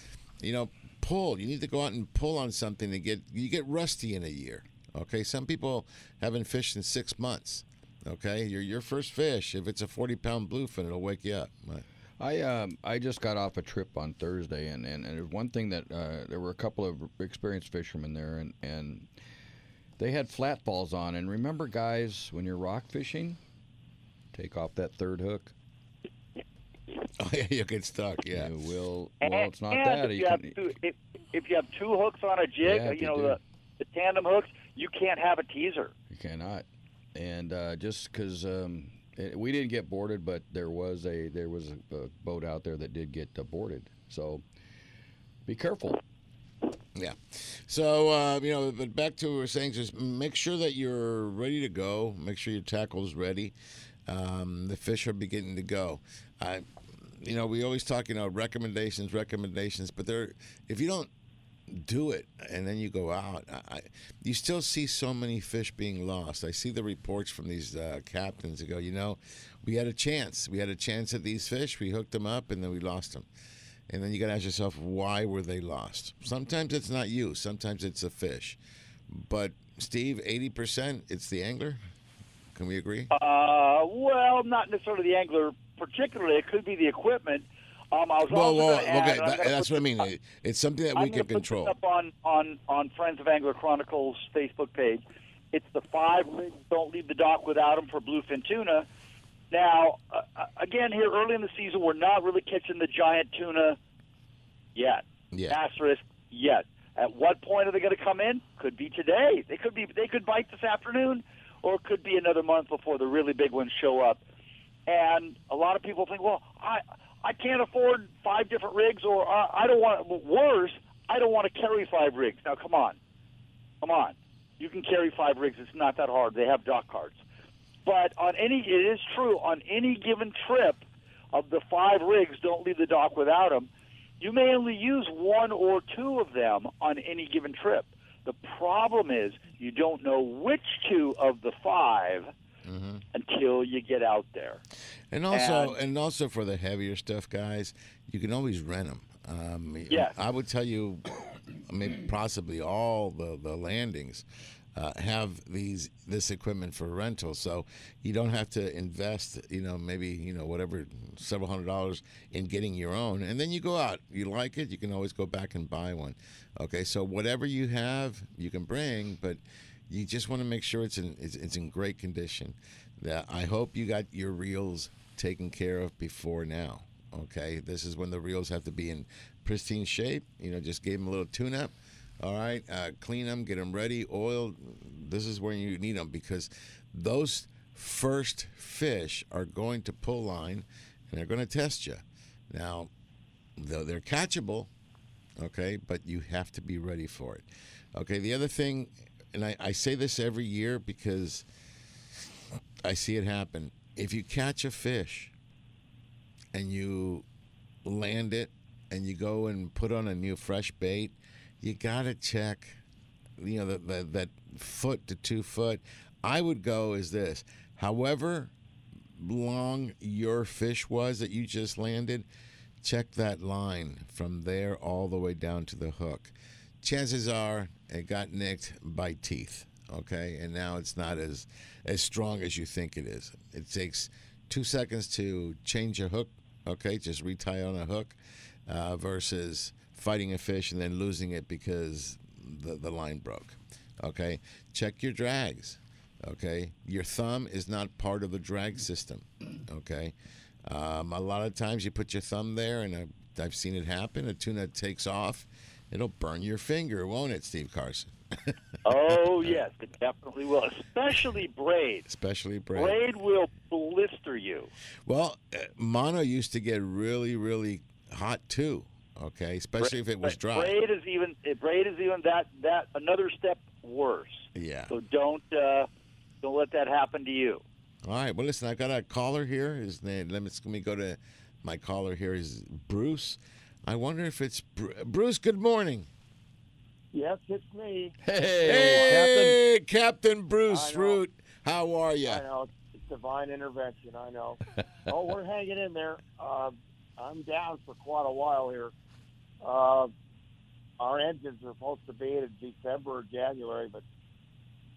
you know, pull. You need to go out and pull on something to get you get rusty in a year. Okay, some people haven't fished in six months. Okay, your your first fish, if it's a forty pound bluefin, it'll wake you up. Right. I um, I just got off a trip on Thursday, and, and, and one thing that uh, there were a couple of experienced fishermen there, and, and they had flat falls on. And remember, guys, when you're rock fishing, take off that third hook. Oh yeah, you get stuck. Yeah. You will. Well, it's not and that. If You you, have can- two, if, if you have two hooks on a jig, Yeah, you you know do. the, the tandem hooks, you can't have a teaser. You cannot. And uh, just because um, we didn't get boarded, but there was a there was a, a boat out there that did get uh, boarded. So be careful. Yeah. So uh, you know, but back to what we were saying, just make sure that you're ready to go. Make sure your tackle's ready. Um, the fish are beginning to go. I, you know, we always talk, you know, recommendations, recommendations, but they're if you don't do it and then you go out, I, you still see so many fish being lost. I see the reports from these uh, captains that go, you know, we had a chance, we had a chance at these fish, we hooked them up, and then we lost them. And then you got to ask yourself, why were they lost? Sometimes it's not you, sometimes it's a fish. But Steve, eighty percent, it's the angler. Can we agree? Uh, well, not necessarily the angler particularly. It could be the equipment. Um, I was Whoa, also whoa, gonna add, okay, that- that's put what I mean. It- It's something that I'm we can control. up on, on, on Friends of Angler Chronicles Facebook page. It's the five rigs don't leave the dock without them for bluefin tuna. Now, uh, uh, again, here early in the season, we're not really catching the giant tuna yet. Yeah. Asterisk yet. At what point are they going to come in? Could be today. They could be. They could bite this afternoon, or it could be another month before the really big ones show up. And a lot of people think, well, I I can't afford five different rigs, or uh, I don't want. Worse, I don't want to carry five rigs. Now, come on, come on. You can carry five rigs. It's not that hard. They have dock cards. But on any, it is true on any given trip, of the five rigs, don't leave the dock without them. You may only use one or two of them on any given trip. The problem is you don't know which two of the 5 until you get out there. And also, and, also for the heavier stuff, guys, you can always rent them. Um, Yes. I would tell you, maybe possibly all the the landings uh, have these this equipment for rental, so you don't have to invest. You know, maybe you know whatever several hundred dollars in getting your own, and then you go out. You like it, you can always go back and buy one. Okay, so whatever you have, you can bring, but you just want to make sure it's in it's, it's in great condition. That I hope you got your reels taken care of before now. Okay, this is when the reels have to be in pristine shape. You know, just give them a little tune up. All right, uh, clean them, get them ready, oil. This is where you need them because those first fish are going to pull line and they're going to test you. Now, though they're catchable, okay, but you have to be ready for it. Okay, the other thing, and I, I say this every year because I see it happen. If you catch a fish and you land it and you go and put on a new fresh bait, you got to check, you know, that that that foot to two foot. I would go is this. However long your fish was that you just landed, check that line from there all the way down to the hook. Chances are it got nicked by teeth. Okay, and now it's not as as strong as you think it is. It takes two seconds to change a hook. Okay, just retie on a hook uh, versus fighting a fish and then losing it because the, the line broke. Okay, check your drags. Okay, your thumb is not part of the drag system. Okay, um, a lot of times you put your thumb there, and I've, I've seen it happen. A tuna takes off, it'll burn your finger, won't it, Steve Carson? *laughs* Oh yes, it definitely will. Especially braid. Especially braid. Braid will blister you. Well, uh, mono used to get really, really hot too. Okay, especially if it was dry. Braid is even braid is even that that another step worse. Yeah. So don't uh, don't let that happen to you. All right. Well, listen, I got a caller here. His name. Let me, let me go to my caller here. Is Bruce? I wonder if it's Bru- Bruce. Good morning. Yes, it's me. Hey, hey Captain, Bruce I know. Root. How are you? I know it's divine intervention. I know. *laughs* oh, we're hanging in there. Uh, I'm down for quite a while here. Uh, our engines are supposed to be in December or January, but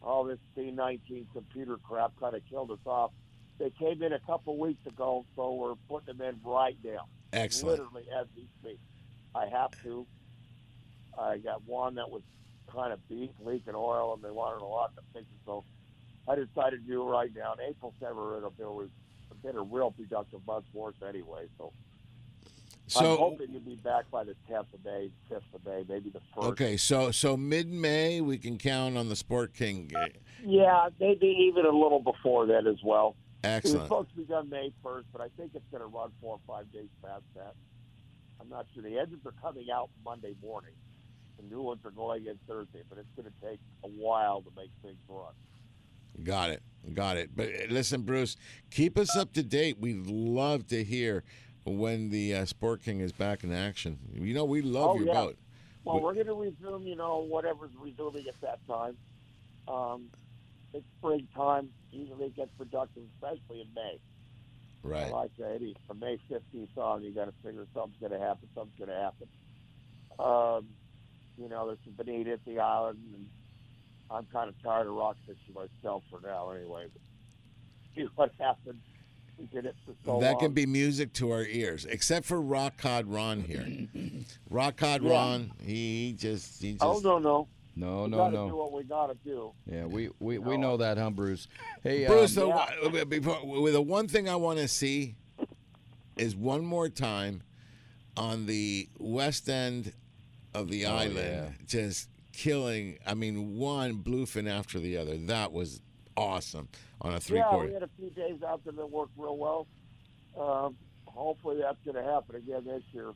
all this C19 computer crap kind of killed us off. They came in a couple weeks ago, so we're putting them in right now. Excellent. Literally as we speak. I have to. I got one that was kind of beef, leaking oil, and they wanted a lot to fix it. So I decided to do it right now. And April, September, it'll be always been a real productive month for us anyway. So, So- I'm hoping you'll be back by the 10th of May, 5th of May, maybe the 1st. Okay, so so mid May we can count on the Sport King. uh, Yeah, maybe even a little before that as well. It was Excellent. supposed to be done May 1st, but I think it's going to run four or five days past that. I'm not sure. The engines are coming out Monday morning. The new ones are going in Thursday, but it's going to take a while to make things run. Got it. Got it. But uh, listen, Bruce, keep us up to date. We'd love to hear when the uh, Sport King is back in action. You know, we love Oh, your yeah. boat. Well, we're going to resume, you know, whatever's resuming at that time. Um, it's springtime. Usually it gets productive, especially in May. Right. Like Eddie, from May 15th on, you got to figure something's going to happen. Something's going to happen. Um, you know, there's some bonita at the island, and I'm kind of tired of rock fishing myself for now, anyway. But *laughs* see what happens. We did it for so that long. can be music to our ears, except for Rock Cod Ron here. *laughs* Rock Cod Yeah. Ron, he just, he just. Oh no, no. No, we no, gotta no. do what we got to do. Yeah, we we, we know that, huh, Bruce? Hey, Bruce, um, the, before, with the one thing I want to see is one more time on the west end of the Oh, island, yeah. just killing. I mean, one bluefin after the other. That was awesome on a three yeah, quarter. we had a few days out there that worked real well. Um, hopefully that's going to happen again this year.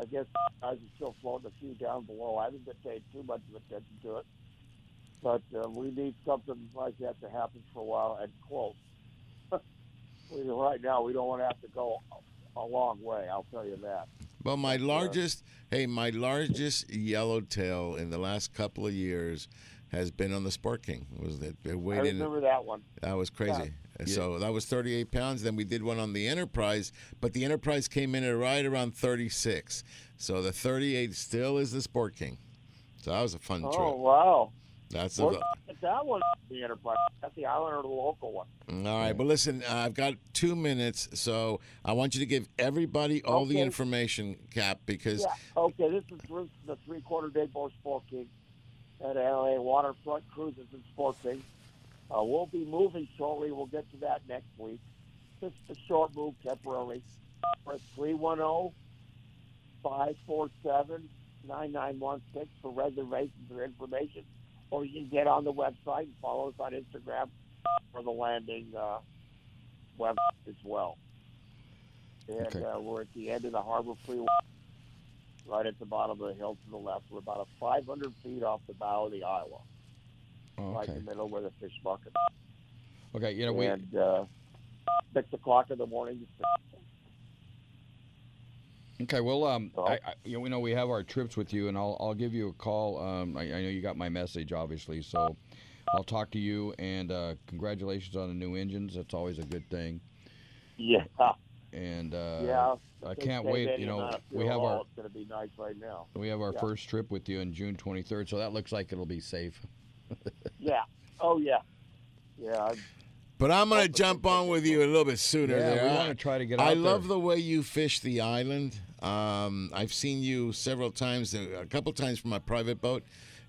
I guess guys are still floating a few down below. I haven't been paying too much of attention to it, but uh, we need something like that to happen for a while and close. *laughs* We- right now, we don't want to have to go a long way. I'll tell you that. Well, my largest, hey, my largest yellowtail in the last couple of years has been on the Sport King. Was that it I remember that one. That was crazy. So that was 38 pounds. Then we did one on the Enterprise, but the Enterprise came in at right around 36. So the 38 still is the Sport King. So that was a fun Oh trip. Oh wow! That's Well, a, that one, the Enterprise. That's the island or the local one. all right. But listen, uh, I've got two minutes, so I want you to give everybody all the information, Cap, because Yeah. Okay, this is the three-quarter day boat sport king at LA Waterfront Cruises and Sport King. Uh, we'll be moving shortly. We'll get to that next week. Just a short move temporarily. We're at 310-547-9916 for reservations or information. Or you can get on the website and follow us on Instagram for the landing uh, web as well. And Okay. uh, we're at the end of the Harbor Freeway, right at the bottom of the hill to the left. We're about a 500 feet off the bow of the Iowa, Oh, right in okay. the middle where the fish market. Okay, you know we. and uh, six o'clock in the morning. Okay, well, um. I, I, you know, we know we have our trips with you, and I'll I'll give you a call. Um, I, I know you got my message, obviously, so I'll talk to you. And uh, congratulations on the new engines. That's always a good thing. Yeah. And uh, yeah. I can't wait. You know, we have our It's going to be nice right now. we have our Yeah. first trip with you on June 23rd, so that looks like it'll be safe. *laughs* Yeah. Oh yeah. Yeah. I'm- But I'm going to jump on with you a little bit sooner. Yeah, there. we I- wanna try to get I love there. the way you fish the island. Um, I've seen you several times, a couple times from my private boat,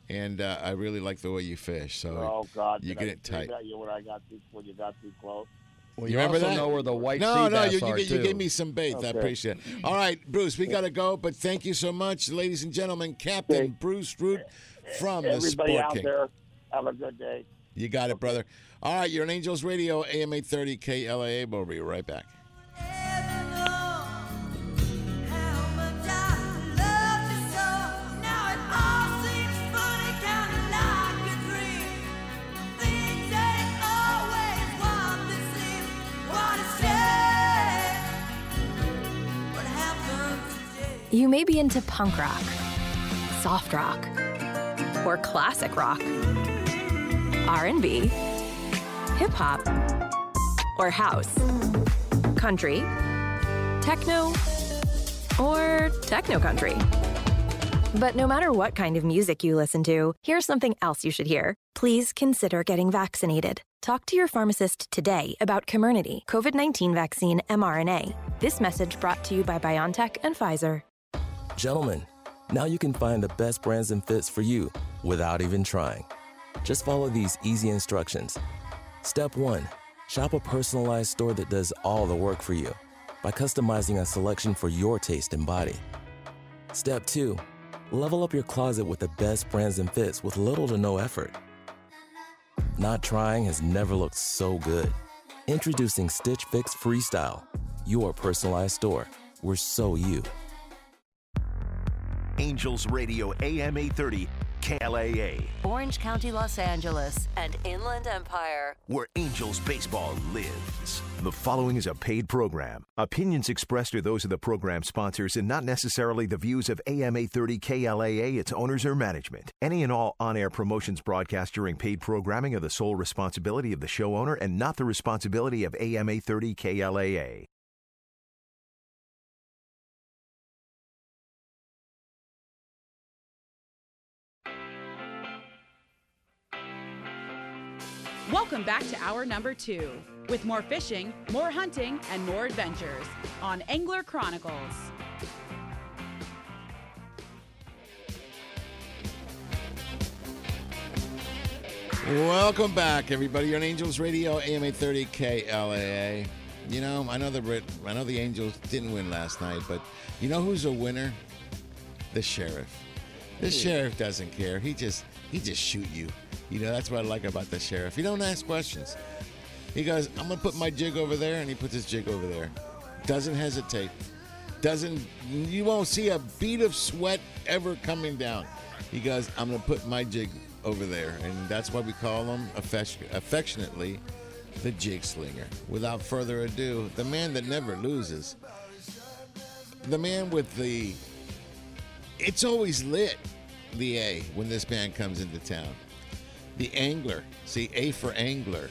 and uh, I really like the way you fish. So oh God. you get I it tight. you when I got too when you got too close. Well, you you, remember also that? know where the white no, sea no, bass you, you, are you gave me some baits. I appreciate it. All right, Bruce, we got to go, but thank you so much, ladies and gentlemen. Captain Okay. Bruce Root from the Everybody Sport out King. there, have a good day. You got it, brother. All right, you're on Angels Radio, AM 830 KLAA. We'll be right back. You may be into punk rock, soft rock, or classic rock, R&B, hip hop, or house, country, techno, or techno country. But no matter what kind of music you listen to, here's something else you should hear. Please consider getting vaccinated. Talk to your pharmacist today about Comirnaty, COVID 19 vaccine mRNA. This message brought to you by BioNTech and Pfizer. Gentlemen, now you can find the best brands and fits for you without even trying. Just follow these easy instructions. Step 1 Shop a personalized store that does all the work for you by customizing a selection for your taste and body. Step 2 Level up your closet with the best brands and fits with little to no effort. Not trying has never looked so good. Introducing Stitch Fix Freestyle, your personalized store. We're so you. Angels Radio AM 830 KLAA, Orange County, Los Angeles, and Inland Empire. where Angels baseball lives. The following is a paid program. Opinions expressed are those of the program sponsors and not necessarily the views of AM 830 KLAA, its owners, or management. Any and all on air promotions broadcast during paid programming are the sole responsibility of the show owner and not the responsibility of AM 830 KLAA. Welcome back to hour number two with more fishing, more hunting, and more adventures on Angler Chronicles. Welcome back, everybody, on Angels Radio, AMA 30 KLAA. You know, I know the Brit- I know the Angels didn't win last night, but you know who's a winner? The sheriff. The sheriff doesn't care. He just he just shoot you. You know, that's what I like about the sheriff. He don't ask questions. He goes, I'm gonna put my jig over there, and he puts his jig over there. Doesn't hesitate. Doesn't you won't see a bead of sweat ever coming down. He goes, I'm gonna put my jig over there, and that's why we call him affectionately the jig slinger. Without further ado, the man that never loses, the man with the it's always lit, the A when this band comes into town. The angler, see A for angler.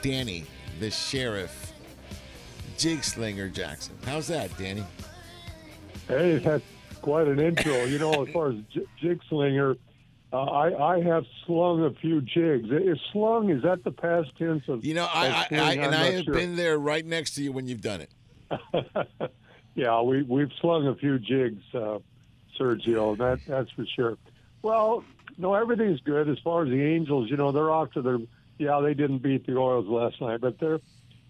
Danny, the sheriff, jig slinger Jackson. How's that, Danny? Hey, that's quite an intro. You know, as far as j- jig slinger, uh, I I have slung a few jigs. Is slung is that the past tense of? You know, I, I, I and I have sure. been there right next to you when you've done it. *laughs* Yeah, we we've slung a few jigs, uh, Sergio. That that's for sure. Well, no, everything's good as far as the Angels. You know, they're off to their. Yeah, they didn't beat the Orioles last night, but they're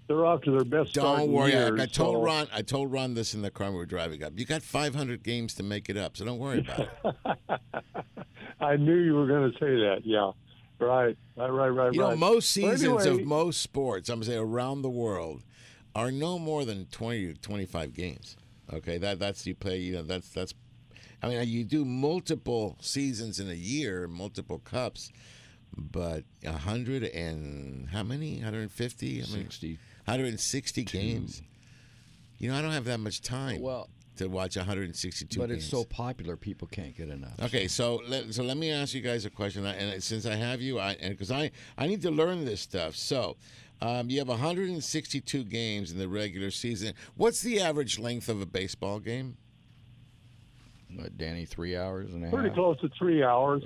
they're off to their best start. Don't worry. I, years, I told so- Ron. I told Ron this in the car we were driving up. You got 500 games to make it up, so don't worry about it. *laughs* I knew you were going to say that. Yeah, right, right, right, right. You know, most seasons anyway, of most sports, I'm gonna say around the world, are no more than 20 to 25 games. Okay, that that's you play. You know, that's that's. I mean, you do multiple seasons in a year, multiple cups, but a hundred and how many? 150? I mean, 60. 160 games. You know, I don't have that much time. Well, to watch 162 But games. it's so popular, people can't get enough. Okay, so let, so let me ask you guys a question, and since I have you, I because I I need to learn this stuff. So, um, you have 162 games in the regular season. What's the average length of a baseball game? What, Danny, three hours and a half? pretty half. close to three hours,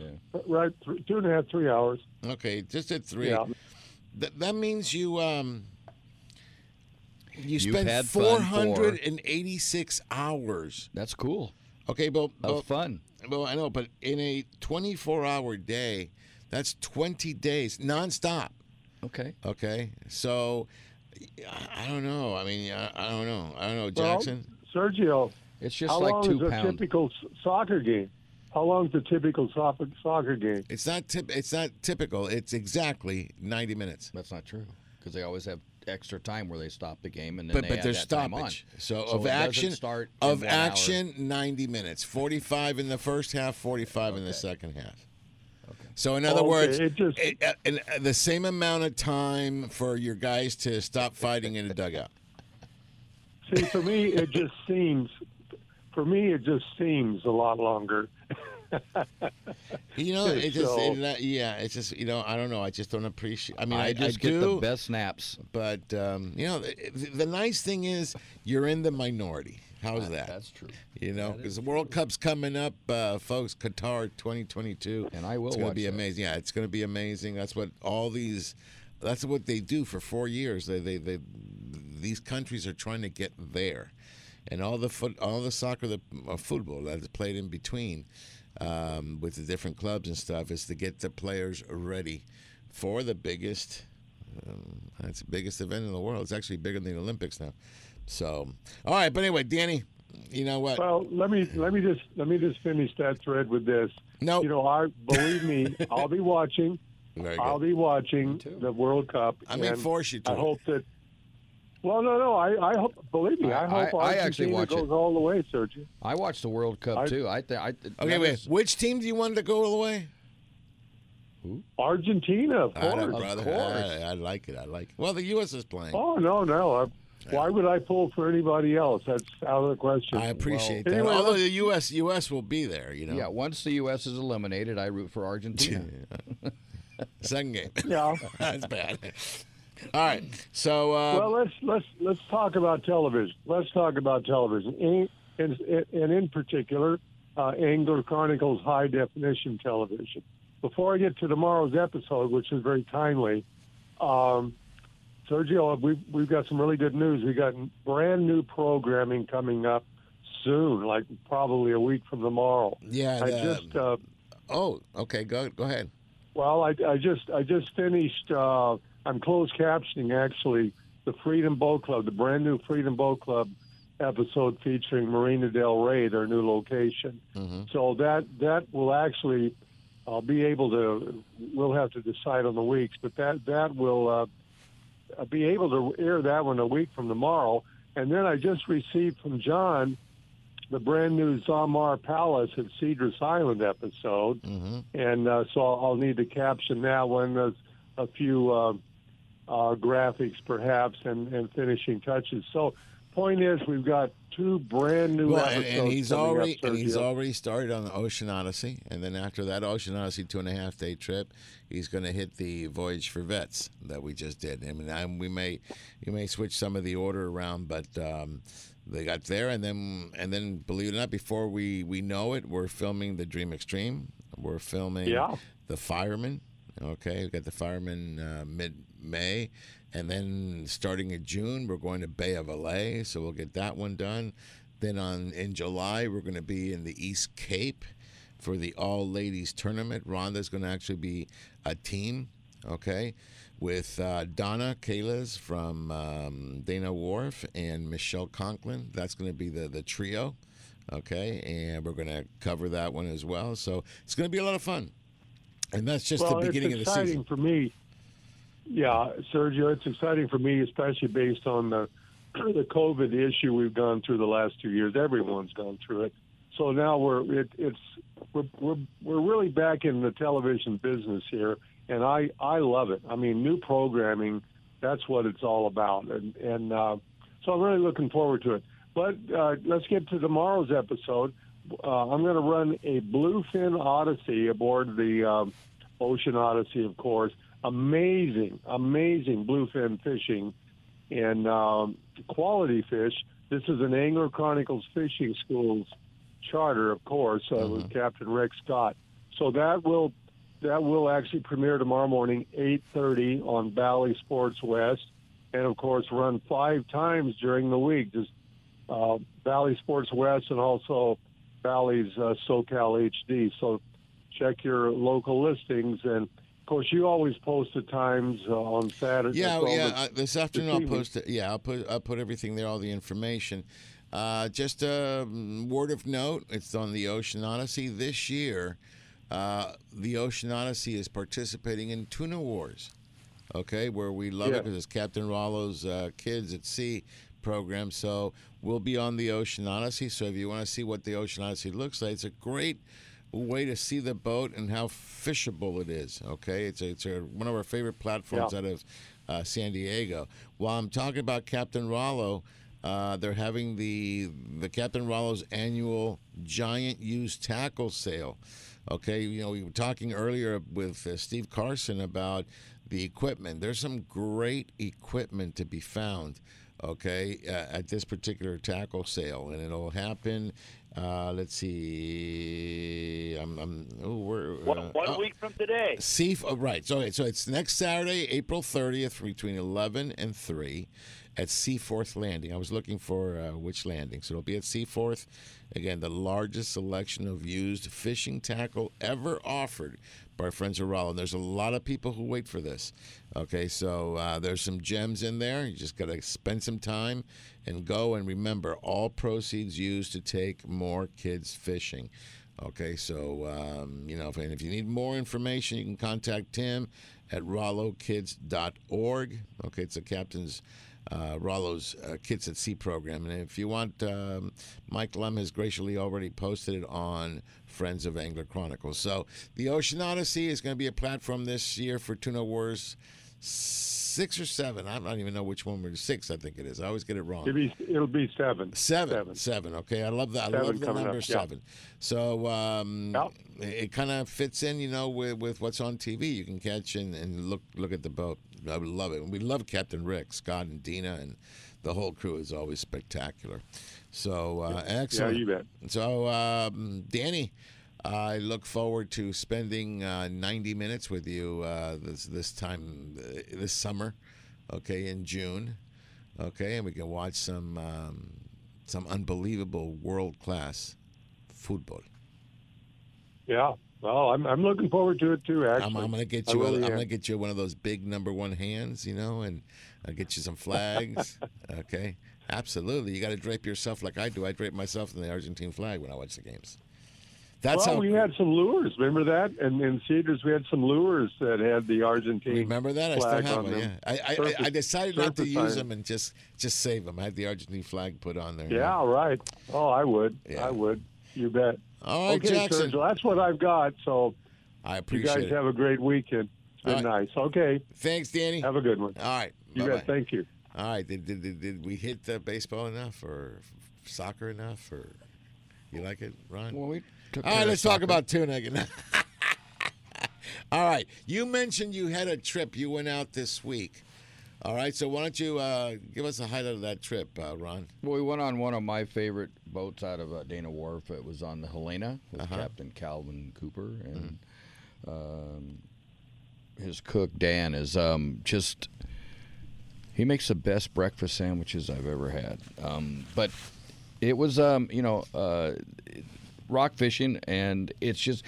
right? Th- two and a half, three hours. Okay, just at three. Yeah. Th- that means you um you You've spend had fun for- 486 hours. That's cool. Okay, but, Of but fun. Well, I know, but in a 24-hour day, that's 20 days nonstop. Okay. Okay, so I- I don't know. I mean, I, I don't know. I don't know, Well, Jackson. Sergio, It's how long is a typical soccer game? How long is a typical soccer soccer game? It's not tip. It's not typical. It's exactly 90 minutes. That's not true because they always have extra time where they stop the game and then But they but add there's that time on. stoppage. So, So of action, start of one hour. action, 90 minutes. 45 in the first half, 45 in the second half. So in other Okay, words, it just- it- uh, and, uh, the same amount of time for your guys to stop fighting in the dugout. See, for me, it just seems. For me, it just seems a lot longer. You know, it just So- it, yeah, it's just you know I don't know. I just don't appreciate. I mean, I, I just I get the best snaps. But um, you know, the, the nice thing is you're in the minority. How's that? That's true. You know, because the World Cup's coming up, uh, folks. Qatar 2022, and I will It's going to watch be that. amazing. Yeah, it's going to be amazing. That's what all these. That's what they do for four years. They, they, they, these countries are trying to get there, and all the foot, all the soccer, the uh, football that's played in between, um, with the different clubs and stuff, is to get the players ready for the biggest. Um, it's the biggest event in the world. It's actually bigger than the Olympics now. So, all right. But anyway, Danny, you know what? Well, let me let me just let me just finish that thread with this. No, you know, I believe me, *laughs* I'll be watching. Very I'll be watching the World Cup. I may and force you to. I hope that. Well, no, no. I, I hope. Believe me, I, I- hope I- I actually Argentina watch goes it. all the way, Sergio. I watched the World Cup I- too. I, th- I th- Okay, wait. was- Which team do you want to go all the way? Who? Argentina, of I course. know, brother. I, I like it. I like it. Well, the U.S. is playing. Oh no, no. I, why would I pull for anybody else? That's out of the question. I appreciate Well, that. anyway, Although the U.S. U.S. will be there, you know. Yeah, once the U.S. is eliminated, I root for Argentina. *laughs* Second game. Yeah. *laughs* That's bad. All right. So, uh, well, let's let's let's talk about television. Let's talk about television, in, in, and in particular, uh, Angler Chronicles High Definition Television. Before I get to tomorrow's episode, which is very timely, um, Sergio, we've we've got some really good news. We got brand new programming coming up soon, like probably a week from tomorrow. yeah. I the- just uh, oh, okay. Go go ahead. well, I, I just I just finished. Uh, I'm closed captioning actually the Freedom Boat Club, the brand new Freedom Boat Club episode featuring Marina Del Rey, their new location. So that that will actually I'll be able to. We'll have to decide on the weeks, but that that will uh, be able to air that one a week from tomorrow. And then I just received from John the brand new Zamar Palace at Cedros Island episode, and uh, so I'll, I'll need to caption that one. There's a few uh, uh, graphics, perhaps, and, and finishing touches. So, point is, we've got two brand new Well, and, episodes and he's coming up, already and he's already started on the Ocean Odyssey, and then after that Ocean Odyssey two and a half day trip, he's going to hit the Voyage for Vets that we just did. I mean, I, we may you may switch some of the order around, but um, they got there, and then and then believe it or not, before we we know it, we're filming the Dream Extreme. We're filming Yeah. the Fireman. Okay, we got the Fireman uh, mid May, and then starting in June, we're going to Bay of LA, so we'll get that one done. Then on in July, we're going to be in the East Cape for the all ladies tournament. Rhonda's going to actually be a team, okay, with uh, Donna Kalas from um, Dana Wharf and Michelle Conklin. That's going to be the the trio, okay, and we're going to cover that one as well. So it's going to be a lot of fun. And that's just well, the beginning of the season. for me. Yeah, Sergio, it's exciting for me, especially based on the *clears throat* the COVID issue we've gone through the last two years. Everyone's gone through it. So now we're it, it's we're, we're we're really back in the television business here, and I I love it. I mean, new programming. That's what it's all about, and and uh, so I'm really looking forward to it. But uh, let's get to tomorrow's episode. Uh, I'm going to run a Bluefin Odyssey aboard the um, Ocean Odyssey, of course. Amazing, amazing bluefin fishing and um, quality fish. This is an Angler Chronicles Fishing Schools charter, of course, uh, with Captain Rick Scott. So that will that will actually premiere tomorrow morning, 8:30 on Bally Sports West, and of course run five times during the week. Just uh, Bally Sports West and also Bally's uh, SoCal HD. So check your local listings and. Of course, you always post the times uh, on Saturday. Yeah, well, yeah. the- Uh, this afternoon, I'll post it. Yeah, I'll put I'll put everything there, all the information. Uh, just a mm, word of note: it's on the Ocean Odyssey this year. Uh, the Ocean Odyssey is participating in Tuna Wars. Okay, where we love it because it's Captain Rollo's uh, Kids at Sea program. So we'll be on the Ocean Odyssey. So if you want to see what the Ocean Odyssey looks like, it's a great way to see the boat and how fishable it is. Okay, it's a, it's a, one of our favorite platforms Yeah. out of uh, San Diego. While I'm talking about Captain Rollo, uh, they're having the the Captain Rollo's annual giant used tackle sale. Okay, you know we were talking earlier with uh, Steve Carson about the equipment. There's some great equipment to be found. Okay, uh, at this particular tackle sale, and it'll happen. Uh, let's see. I'm. I'm oh, we're, One, uh, one oh, week from today. See, oh, right. So, so it's next Saturday, April 30th, between 11 and 3 at Seaforth Landing. I was looking for uh, which landing. So it'll be at Seaforth. Again, the largest selection of used fishing tackle ever offered our friends at Rollin. There's a lot of people who wait for this. Okay, so uh, there's some gems in there. You just got to spend some time and go. And remember, all proceeds used to take more kids fishing. Okay, so um, you know, if, and if you need more information, you can contact Tim at rollokids.org. Okay, it's the captain's uh, Rollo's uh, Kids at Sea program. And if you want, um, Mike Lum has graciously already posted it on Friends of Angler Chronicles. So the Ocean Odyssey is going to be a platform this year for Tuna Wars six or seven. I don't even know which one we're six. I think it is. I always get it wrong. It'll be, it'll be seven. Seven. Seven. seven okay, I love that. I love the number up, yeah. seven. So um, it, it kind of fits in, you know, with, with what's on TV. You can catch and, and look look at the boat. I love it. We love Captain Rick, Scott, and Dina, and the whole crew is always spectacular. So uh, excellent. you bet. So um, Danny. I look forward to spending uh, 90 minutes with you uh, this this time uh, this summer, okay, in June, okay, and we can watch some um, some unbelievable world class football. Yeah. Well, I'm, I'm looking forward to it too. Actually, I'm, I'm gonna get you. a, really I'm am. gonna get you one of those big number one hands, you know, and I'll get you some flags. *laughs* okay, absolutely. You got to drape yourself like I do. I drape myself in the Argentine flag when I watch the games. That's well, how we had some lures. Remember that? And in Cedros, we had some lures that had the Argentine. Remember that? I still flag have on them. Yeah, I I, Surface- I, I decided not to use them and just just save them. I had the Argentine flag put on there. Yeah, right. Oh, I would. Yeah. I would. You bet. All right, okay, Jackson. Serge, that's what I've got. So I appreciate. you guys it. have a great weekend. It's been All nice. Okay. Thanks, Danny. Have a good one. All right. You bye-bye. bet. Thank you. All right. Did, did, did, did we hit uh, baseball enough or soccer enough or you like it, Ron? Well, we took All care let's talk about tuna again. *laughs* All right. You mentioned you had a trip. You went out this week. All right. So why don't you uh, give us a highlight of that trip, uh, Ron? Well, we went on one of my favorite boats out of uh, Dana Wharf. It was on the Helena with Uh-huh. Captain Calvin Cooper and um, his cook Dan is um, just he makes the best breakfast sandwiches I've ever had. Um, but it was um, you know uh, rock fishing and it's just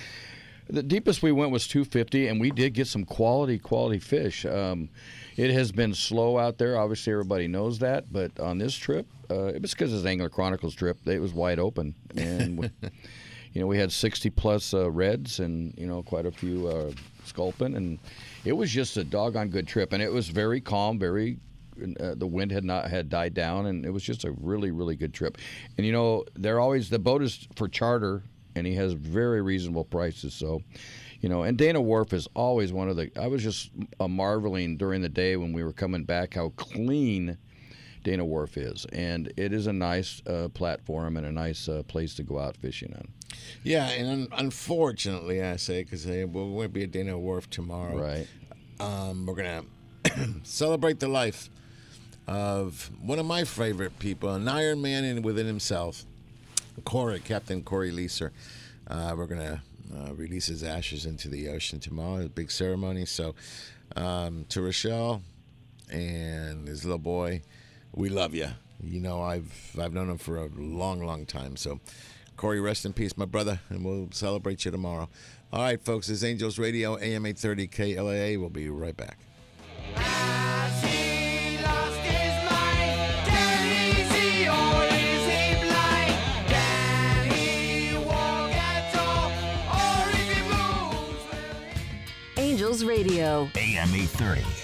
the deepest we went was 250 and we did get some quality quality fish. Um, it has been slow out there. Obviously everybody knows that but on this trip uh, it was because it's angler chronicles trip. It was wide open and we, *laughs* you know we had 60 plus uh, reds and you know quite a few uh, sculpin and it was just a doggone good trip and it was very calm very uh, the wind had not had died down and it was just a really really good trip and you know they're always the boat is for charter and he has very reasonable prices so you know and dana wharf is always one of the i was just uh, marveling during the day when we were coming back how clean dana wharf is and it is a nice uh, platform and a nice uh, place to go out fishing on Yeah, and un- unfortunately, I say because we're going to be at Dana Wharf tomorrow. Right. Um, we're going *coughs* to celebrate the life of one of my favorite people, an Iron Man in within himself, Corey, Captain Corey Leeser. Uh, we're going to uh, release his ashes into the ocean tomorrow. A big ceremony. So, um, to Rochelle and his little boy, we love you. You know, I've I've known him for a long, long time. So, Corey, rest in peace, my brother, and we'll celebrate you tomorrow. All right, folks, this is Angels Radio, AM 830 KLAA. We'll be right back. Radio. AM 830.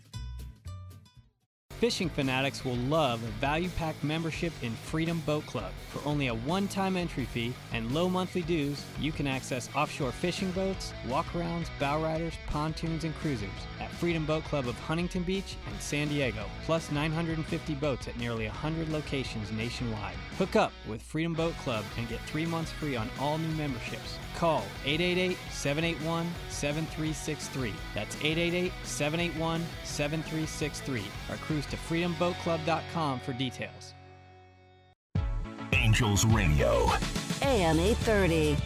Fishing fanatics will love a value pack membership in Freedom Boat Club. For only a one time entry fee and low monthly dues, you can access offshore fishing boats, walkarounds, bow riders, pontoons, and cruisers at Freedom Boat Club of Huntington Beach and San Diego, plus 950 boats at nearly 100 locations nationwide. Hook up with Freedom Boat Club and get three months free on all new memberships. Call 888 781 7363. That's 888 781 7363 or cruise to freedomboatclub.com for details. Angels Radio. AM 830.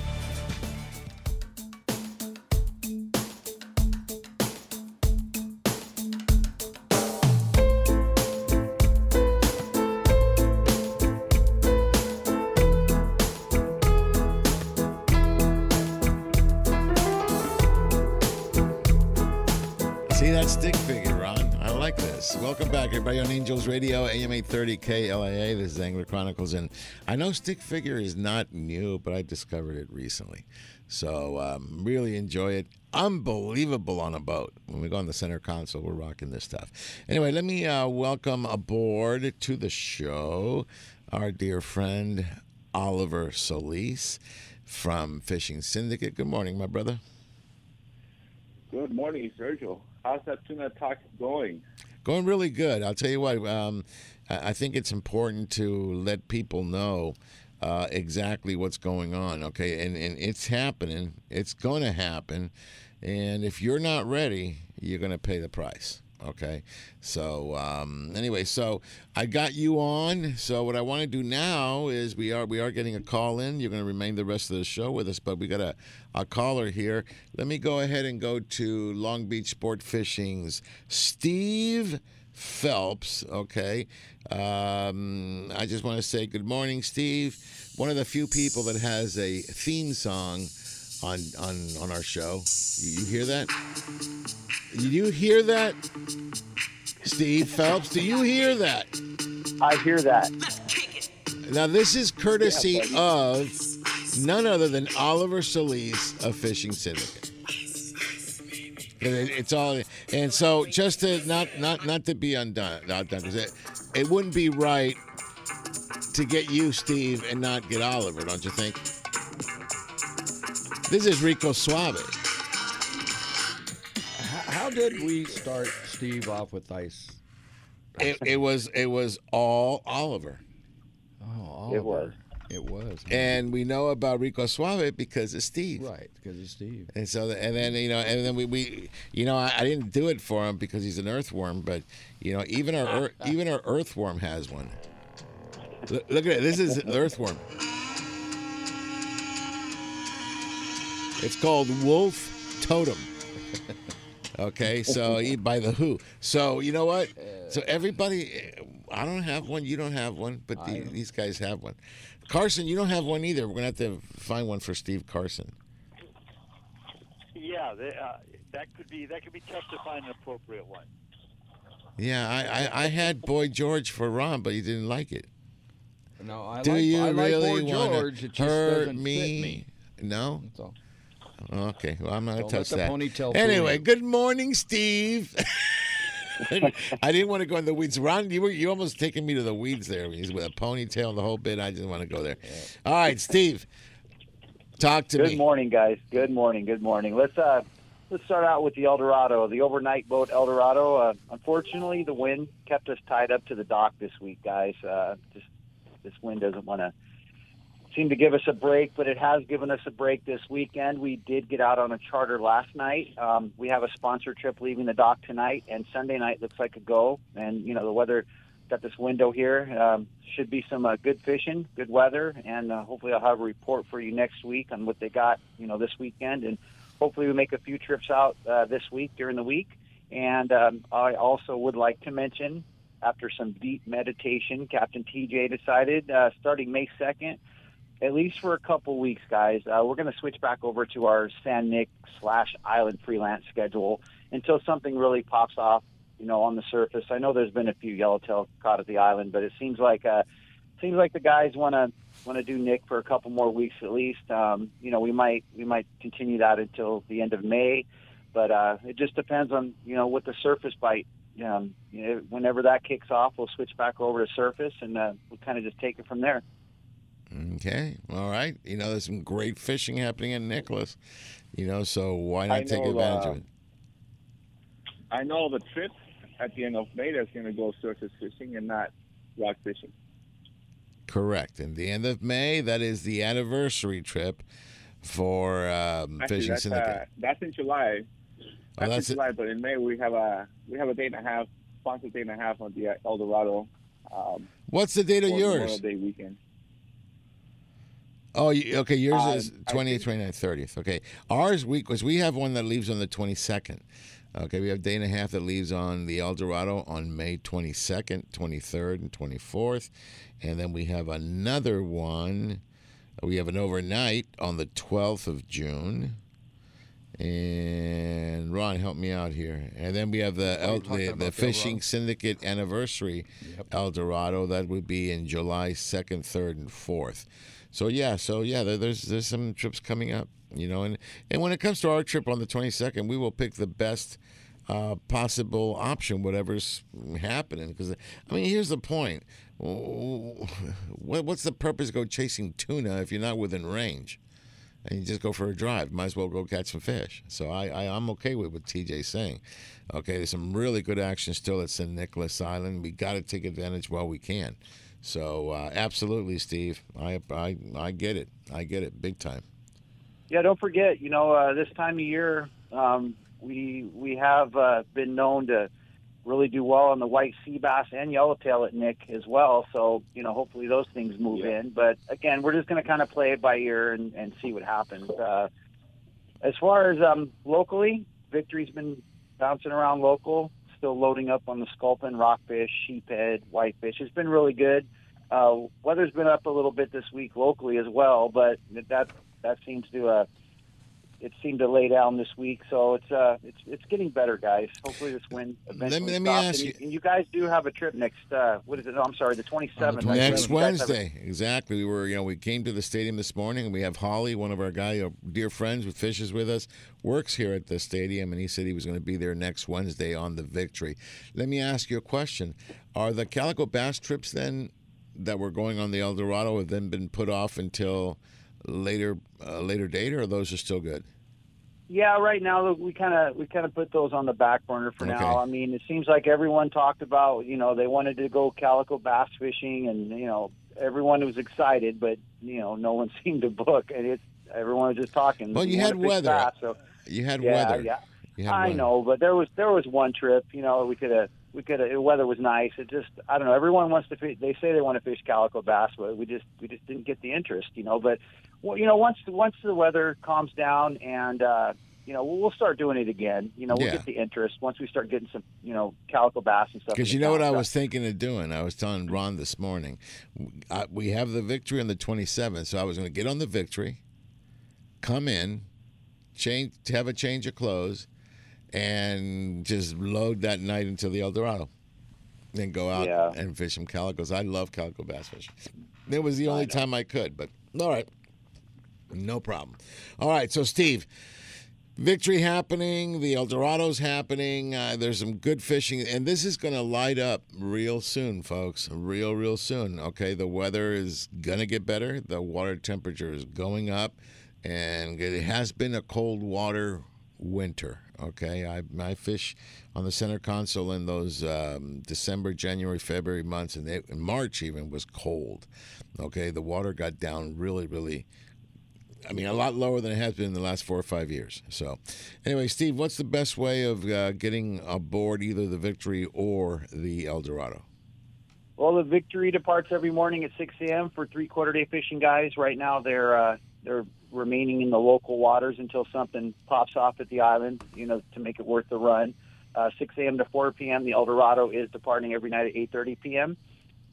This. Welcome back, everybody, on Angels Radio, AM 830 KLAA. This is Angler Chronicles. And I know stick figure is not new, but I discovered it recently. So um, really enjoy it. Unbelievable on a boat. When we go on the center console, we're rocking this stuff. Anyway, let me uh, welcome aboard to the show our dear friend Oliver Solis from Fishing Syndicate. Good morning, my brother. Good morning, Sergio. How's that tuna talk going? Going really good. I'll tell you what. Um, I think it's important to let people know uh, exactly what's going on. Okay, and and it's happening. It's going to happen, and if you're not ready, you're going to pay the price. Okay, so um, anyway, so I got you on. So what I want to do now is we are we are getting a call in. You're going to remain the rest of the show with us, but we got a, a caller here. Let me go ahead and go to Long Beach Sport Fishing's Steve Phelps. Okay, um, I just want to say good morning, Steve. One of the few people that has a theme song on on on our show. You, you hear that? Did you hear that, Steve Phelps? Do you hear that? I hear that. Now this is courtesy Yeah, of none other than Oliver Solis of Fishing Syndicate. And it- It's all, and so just to not not not to be undone, not done, 'cause it, it wouldn't be right to get you, Steve, and not get Oliver, don't you think? This is Rico Suave. How, how did we start Steve off with ice? It, it was it was all Oliver. Oh, It was. It was. And we know about Rico Suave because of Steve. Right, because of Steve. And so, and then you know, and then we, we you know, I, I didn't do it for him because he's an earthworm, but you know, even our *laughs* even our earthworm has one. Look, look at it. This is an earthworm. It's called Wolf Totem. Okay, so by the HU. So you know what? So everybody, I don't have one. You don't have one, but the, these guys have one. Carson, you don't have one either. We're gonna have to find one for Steve Carson. Yeah, they, uh, that could be that could be tough to find an appropriate one. Yeah, I, I, I had Boy George for Ron, but he didn't like it. No, I Do like, you I like really Boy want George. to It just hurt doesn't me? fit me. No. That's all. Okay, well I'm not gonna let touch the that. ponytail Anyway, good morning, Steve. *laughs* I didn't want to go in the weeds. Ron, you were you almost taking me to the weeds there. He's with a ponytail and the whole bit. I didn't want to go there. All right, Steve, talk to Good me. Good morning, guys. Good morning. Good morning. Let's uh, let's start out with the El Dorado, the overnight boat El Dorado. Uh, unfortunately, the wind kept us tied up to the dock this week, guys. Uh, just this wind doesn't want to seem to give us a break, but it has given us a break this weekend. We did get out on a charter last night. Um, we have a sponsor trip leaving the dock tonight, and Sunday night looks like a go. And you know the weather got this window here. Um, should be some uh, good fishing, good weather, and uh, hopefully I'll have a report for you next week on what they got, you know, this weekend, and hopefully we make a few trips out uh, this week during the week. And um, I also would like to mention, after some deep meditation, Captain TJ decided uh, starting May 2nd, at least for a couple weeks, guys, uh, we're going to switch back over to our San Nick slash Island freelance schedule until something really pops off, you know, on the surface. I know there's been a few yellowtail caught at the island, but it seems like uh, seems like the guys want to want to do Nick for a couple more weeks at least. Um, you know, we might we might continue that until the end of May, but uh, it just depends on you know what the surface bite. Um, you know, whenever that kicks off, we'll switch back over to surface and uh, we'll kind of just take it from there. Okay, all right. You know, there's some great fishing happening in Nicholas. You know, so why not I take advantage uh, of it? I know the trip at the end of May that's going to go surface fishing and not rock fishing. Correct. And the end of May, that is the anniversary trip for um, Actually, Fishing that's, Syndicate. Uh, that's in July. That's, that's in July, but in May we have a we have a day and a half, sponsored day and a half on the uh, El Dorado. Um, What's the date of yours? Memorial Day weekend. Oh, okay. Yours Uh, is I 28th, 29th, 30th. Okay. Ours week was we have one that leaves on the 22nd. Okay, we have day and a half that leaves on the El Dorado on May 22nd, 23rd, and 24th. And then we have another one. We have an overnight on the 12th of June. And Ron, help me out here. And then we have the El, the, the Fishing Syndicate Anniversary El Dorado. That would be in July 2nd, 3rd, and 4th. So yeah, so yeah, there, there's there's some trips coming up, you know, and and when it comes to our trip on the 22nd, we will pick the best uh, possible option, whatever's happening. Because I mean, here's the point: what, what's the purpose of go chasing tuna if you're not within range? And you just go for a drive. Might as well go catch some fish. So I, I I'm okay with what TJ's saying. Okay, there's some really good action still at St. Nicholas Island. We got to take advantage while we can. So uh, absolutely, Steve. I, I I get it. I get it big time. Yeah, don't forget. You know, uh, this time of year, um, we we have uh, been known to really do well on the white sea bass and yellowtail at Nick as well. So you know, hopefully those things move Yeah. in. But again, we're just going to kind of play it by ear and, and see what happens. Uh, as far as um, locally, Victory's been bouncing around local, still loading up on the sculpin, rockfish, sheephead, whitefish. It's been really good. Uh, weather's been up a little bit this week locally as well, but that that seems to uh, it seemed to lay down this week. So it's uh it's it's getting better, guys. Hopefully this wind eventually let me stops. ask and you- and you guys do have a trip next. Uh, what is it? No, I'm sorry, the 27th. right? Next You guys have a- Wednesday, exactly. We were, you know, we came to the stadium this morning, and we have Holly, one of our guy, uh, dear friends with fishes with us, works here at the stadium, and he said he was going to be there next Wednesday on the Victory. Let me ask you a question: Are the calico bass trips then that were going on the El Dorado have then been put off until later, uh, later date, or those are still good? Yeah, right now we kind of we kind of put those on the back burner for Okay. now. I mean, it seems like everyone talked about you know they wanted to go calico bass fishing, and you know everyone was excited, but you know no one *laughs* seemed to book, and it's everyone was just talking. Well, you had weather. bass, so You had yeah, weather. Yeah, had I weather. know, but there was there was one trip. You know, we could have we could. The weather was nice. It just I don't know. Everyone wants to fish. They say they want to fish calico bass, but we just we just didn't get the interest. You know, but well, you know once once the weather calms down and. uh you know, we'll start doing it again. You know, we'll Yeah. get the interest once we start getting some, you know, calico bass and stuff. Because you know what I was thinking of doing? I was telling Ron this morning. I, we have the victory on the 27th, so I was going to get on the victory, come in, change, have a change of clothes, and just load that night into the El Dorado. Then go out Yeah. and fish some calicos. I love calico bass fishing. It was the only time I could, but all right. No problem. All right, so Steve, victory happening, the El Dorado's happening. Uh, there's some good fishing, and this is going to light up real soon, folks. Real, real soon. Okay, the weather is going to get better. The water temperature is going up, and it has been a cold water winter. Okay, I, I fish on the center console in those um, December, January, February months, and it, March even was cold. Okay, the water got down really, really I mean, a lot lower than it has been in the last four or five years. So, anyway, Steve, what's the best way of uh, getting aboard either the Victory or the El Dorado? Well, the Victory departs every morning at 6 a.m. for three quarter day fishing guys. Right now, they're uh, they're remaining in the local waters until something pops off at the island, you know, to make it worth the run. Uh, 6 a.m. to 4 p.m. The El Dorado is departing every night at 8:30 p.m.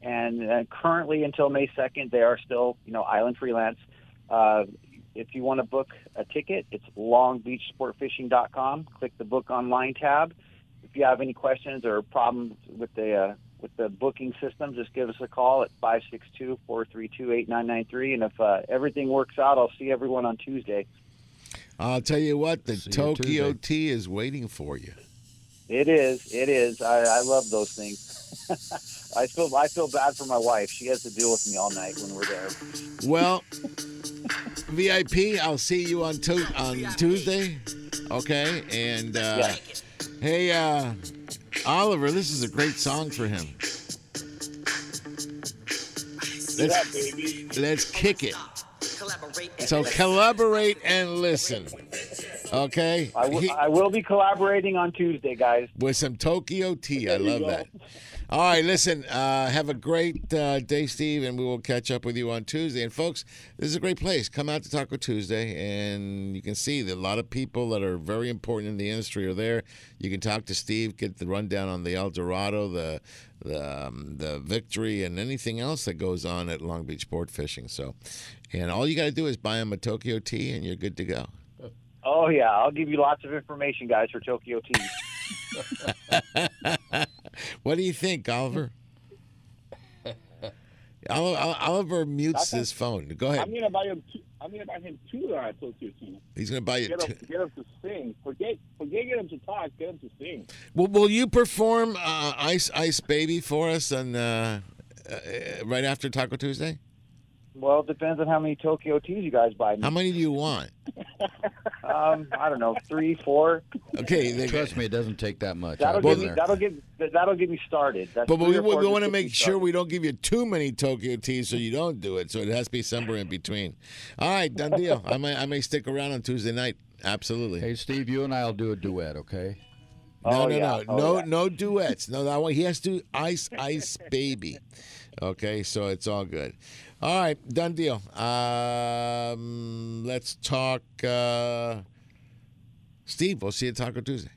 And uh, currently, until May 2nd, they are still, you know, island freelance. Uh, if you want to book a ticket, it's longbeachsportfishing.com. Click the book online tab. If you have any questions or problems with the uh, with the booking system, just give us a call at 562-432-8993. And if uh, everything works out, I'll see everyone on Tuesday. I'll tell you what, the you Tokyo Tuesday. Tea is waiting for you. It is. It is. I, I love those things. *laughs* I feel I feel bad for my wife. She has to deal with me all night when we're there. Well, VIP, I'll see you on tu- on Tuesday. Okay, and uh, hey, uh, Oliver, this is a great song for him. Let's, let's kick it. So collaborate and listen. Okay, I will- I will be collaborating on Tuesday, guys. with some Tokyo tea. I love that. *laughs* All right, listen. Uh, have a great uh, day, Steve, and we will catch up with you on Tuesday. And folks, this is a great place. Come out to Taco Tuesday, and you can see that a lot of people that are very important in the industry are there. You can talk to Steve, get the rundown on the El Dorado, the the um, the Victory, and anything else that goes on at Long Beach Sport Fishing. So, and all you got to do is buy him a Tokyo tea, and you're good to go. Oh yeah, I'll give you lots of information, guys, for Tokyo Tea. *laughs* what do you think, Oliver? Oli- Oli- Oliver mutes his phone. Go ahead. I'm gonna buy him. Two, I'm gonna buy him two Tokyo Tea. He's going to buy you Get him, get him to sing. Forget, forget get him to talk. Get him to sing. Will, will you perform uh, Ice Ice Baby for us on uh, uh, right after Taco Tuesday? Well, it depends on how many Tokyo Teas you guys buy. How many do you want? *laughs* Um, I don't know, three, four. Okay, they, Trust me, it doesn't take that much. That'll get been me. That'll get. That'll get me started. That's but three we, we, want to make sure started. we don't give you too many Tokyo teas so you don't do it. So it has to be somewhere in between. All right, done deal. I may I may stick around on Tuesday night. Absolutely. Hey, Steve, you and I will do a duet, okay? No, Oh, no, yeah. no, Oh, no, yeah. no duets. No, that one he has to ice, ice, baby. Okay, so it's all good. All right, done deal. Um, let's talk. Uh, Steve, we'll see you at Taco Tuesday.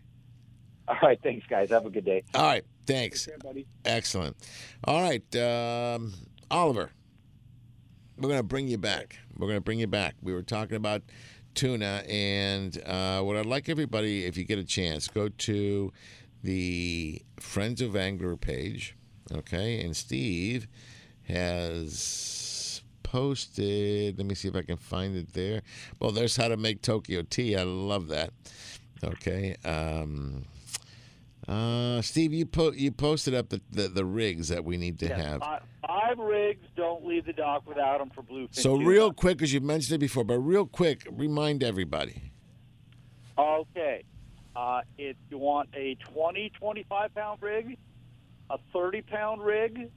All right, thanks, guys. Have a good day. All right, thanks. Okay, buddy. Excellent. All right, um, Oliver, we're going to bring you back. We're going to bring you back. We were talking about tuna, and uh, what I'd like everybody, if you get a chance, go to the Friends of Angler page, okay? And Steve has posted, let me see if I can find it there. Well, there's how to make Tokyo tea. I love that. Okay. Um, uh, Steve, you po- you posted up the, the, the rigs that we need to Yes, have. fi- Five rigs. Don't leave the dock without them for bluefin. So tuna. real quick, because you mentioned it before, but real quick, remind everybody. Okay. Uh, if you want a 20, 25 pound rig, a 30 pound rig,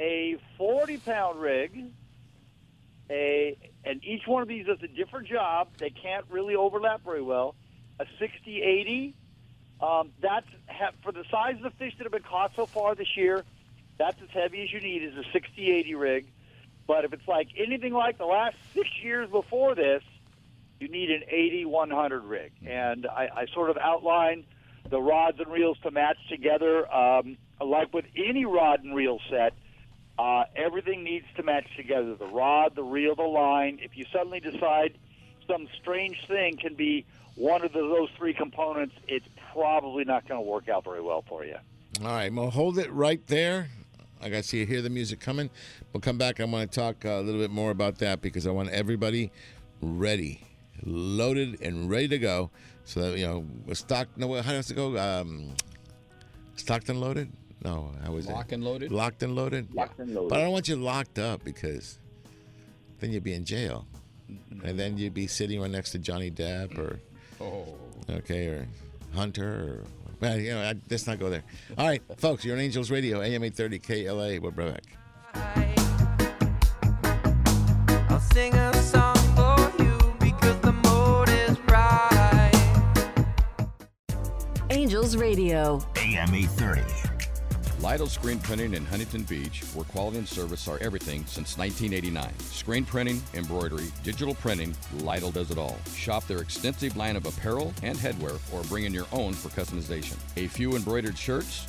a 40 pound rig, a and each one of these does a different job. They can't really overlap very well. A 60, 80. Um, that's ha- for the size of the fish that have been caught so far this year. That's as heavy as you need is a 60, 80 rig. But if it's like anything like the last six years before this, you need an 80 100 rig. And I, I sort of outlined the rods and reels to match together. Um, like with any rod and reel set, uh, everything needs to match together the rod, the reel, the line. If you suddenly decide some strange thing can be one of the, those three components, it's probably not going to work out very well for you. All right, well, hold it right there. I got to see you hear the music coming. We'll come back. I want to talk uh, a little bit more about that because I want everybody ready, loaded, and ready to go. So that you know, stock. No, how does it go? Um, stocked and loaded. No, how was it? Lock and loaded? Locked and loaded. Locked and loaded. But I don't want you locked up because then you'd be in jail, mm-hmm. and then you'd be sitting right next to Johnny Depp or Oh. okay, or Hunter, or well, you know, I, let's not go there. All right, folks, you're on Angels Radio, AM 830 KLAA. We'll be right back. I'll sing a song for you because the mood is right. Angels Radio. AM 830. Lytle Screen Printing in Huntington Beach, where quality and service are everything since 1989. Screen printing, embroidery, digital printing, Lytle does it all. Shop their extensive line of apparel and headwear or bring in your own for customization. A few embroidered shirts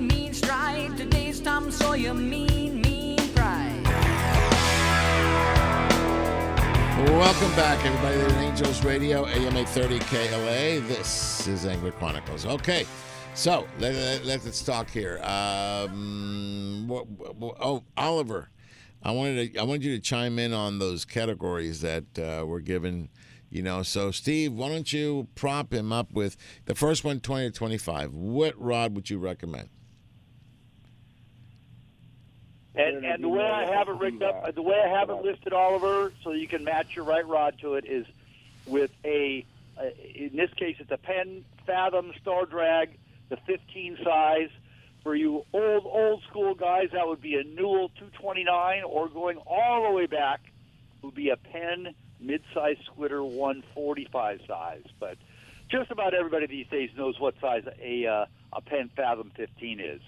strike. Today's Tom Sawyer, mean, mean pride. Welcome back, everybody, to Angels Radio, AM 830 KLAA. This is Angler Chronicles. Okay, so let, let, us talk here. Um, oh, Oliver, I wanted to, I wanted you to chime in on those categories that uh, were given. You know, so Steve, why don't you prop him up with the first one, 20 to 25? What rod would you recommend? And and the way I have it rigged up, the way I have it listed, Oliver, so you can match your right rod to it, is with a, uh, in this case, it's a Penn Fathom Star Drag, the 15 size. For you old old school guys, that would be a Newell 229, or going all the way back would be a Penn mid-size squidder 145 size. But just about everybody these days knows what size a uh, a Penn Fathom 15 is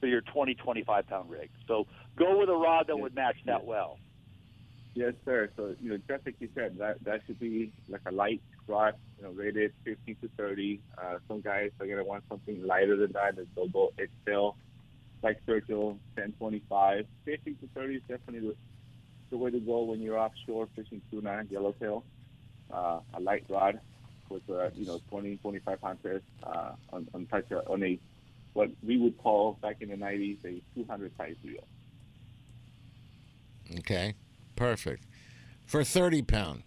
for your 20, 25 pound rig. So go with a rod that would match that well. Yes, sir. So you know, just like you said, that that should be like a light rod, you know, rated 15 to 30. Uh, some guys are gonna want something lighter than that. and They'll go Excel, like Churchill 1025. 50 to 30 is definitely the, the way to go when you're offshore fishing tuna, yellowtail. Uh, a light rod with a you know 20, 25 pound uh, on on touch on a what we would call back in the 90s a 200 size reel. Okay, perfect. For 30 pound.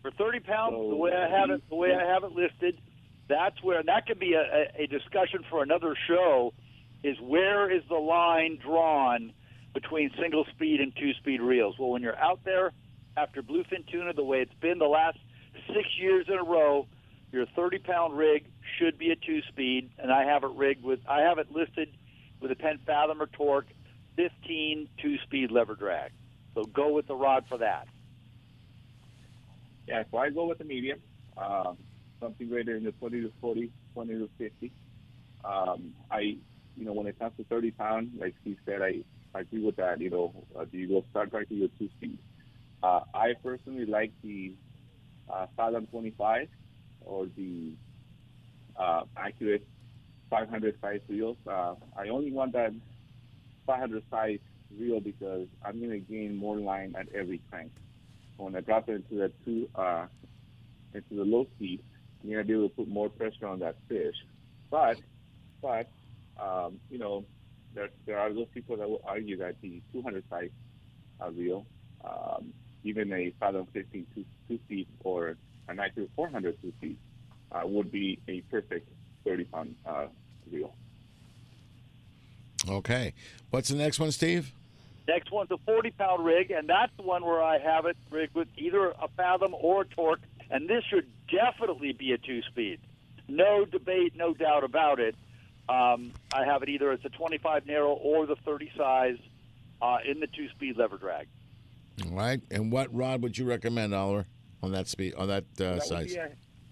For 30 pounds, the way I have it, the way I have it listed, that's where and that could be a, a, a discussion for another show. Is where is the line drawn between single speed and two speed reels? Well, when you're out there after bluefin tuna, the way it's been the last six years in a row, your 30 pound rig should be a two speed, and I have it rigged with I have it listed with a Penn Fathom or Torque 15 two speed lever drag. So go with the rod for that. Yeah, so I go with the medium, uh, something rated in the 20 to 40, 20 to 50. Um, I, you know, when it comes to 30 pound, like he said, I, I agree with that. You know, uh, do you go start right to your two speed? Uh, I personally like the uh, Fathom 25 or the uh, accurate 500 size reels. Uh, I only want that 500 size reel because I'm going to gain more line at every crank. When I drop it into the two uh, into the low speed, I'm going to be able to put more pressure on that fish. But but um, you know there there are those people that will argue that the 200 size uh, reel, um, even a Fathom 15 two, two speed or an accurate 400 two speed, uh, would be a perfect 30 pound uh, reel. Okay. What's the next one, Steve? Next one's a 40 pound rig, and that's the one where I have it rigged with either a Fathom or a Torque, and this should definitely be a two speed. No debate, no doubt about it. Um, I have it either as a 25 narrow or the 30 size uh, in the two speed lever drag. All right. And what rod would you recommend, Oliver, on that speed on that uh, that size? A,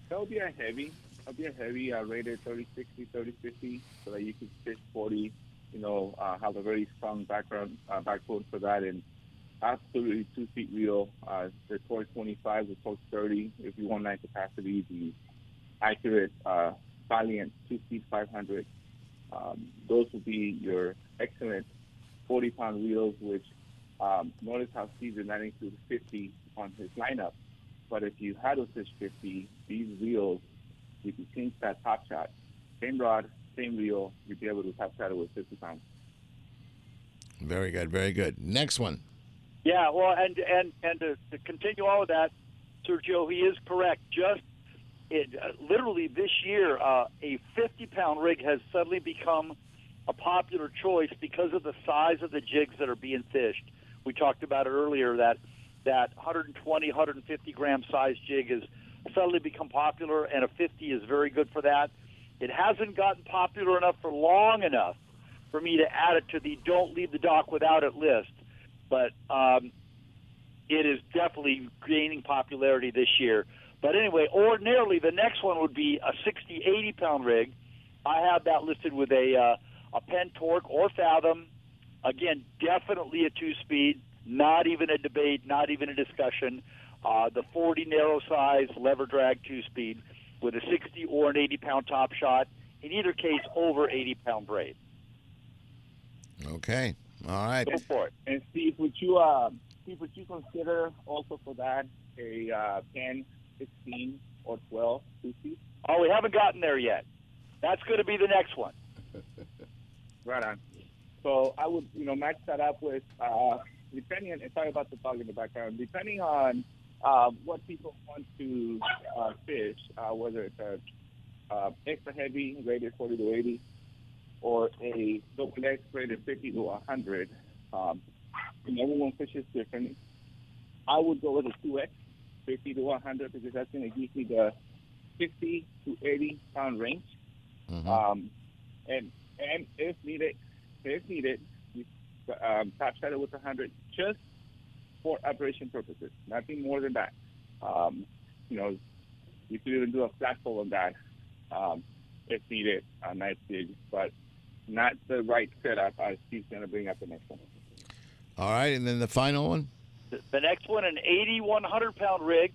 that would be a heavy. That would be a heavy uh, rated 30 60, 30 50, so that you could fish 40. You know, uh, have a very strong background uh, backbone for that, and absolutely two feet reel. Uh, the torque 25, the torque 30. If you want that capacity, the accurate uh, Valiant two feet 500. Um, those would be your excellent 40 pound reels, which um, notice how Steve is landing to 50 on his lineup. But if you had a fish 50, these reels, you can change that top shot. Same rod, same reel, you'd be able to top shot it with 50 pounds. Very good. Very good. Next one. Yeah, well, and and and to, to continue on with that, Sergio, he is correct. Just it, uh, literally this year, uh, a 50 pound rig has suddenly become a popular choice because of the size of the jigs that are being fished. We talked about it earlier that that 120, 150 gram size jig has suddenly become popular, and a 50 is very good for that. It hasn't gotten popular enough for long enough for me to add it to the "Don't leave the dock without it" list, but um, it is definitely gaining popularity this year. But anyway, ordinarily the next one would be a 60, 80 pound rig. I have that listed with a uh, a Penn Torque or Fathom. Again, definitely a two speed. Not even a debate. Not even a discussion. Uh, the 40 narrow size lever drag two speed with a 60 or an 80 pound top shot. In either case, over 80 pound braid. Okay. All right. Go for it. And Steve, would you uh, Steve, would you consider also for that a uh, 10, 16, or 12 sushi? Oh, we haven't gotten there yet. That's going to be the next one. *laughs* Right on. So I would, you know, match that up with, uh, depending on, sorry about the dog in the background, depending on uh, what people want to uh, fish, uh, whether it's a uh, extra heavy rated 40 to 80 or a double X rated 50 to 100. Um, and everyone fishes differently. I would go with a 2X, 50 to 100, because that's going to give me the 60 to 80 pound range. Um, and and if needed, if needed, um, top set it with 100 just for operation purposes, nothing more than that. Um, you know, you could even do a flat pull on that um, if needed, a nice jig, but not the right setup as Steve's going to bring up the next one. All right, and then the final one. The, the next one, an 80, 100 pound rig.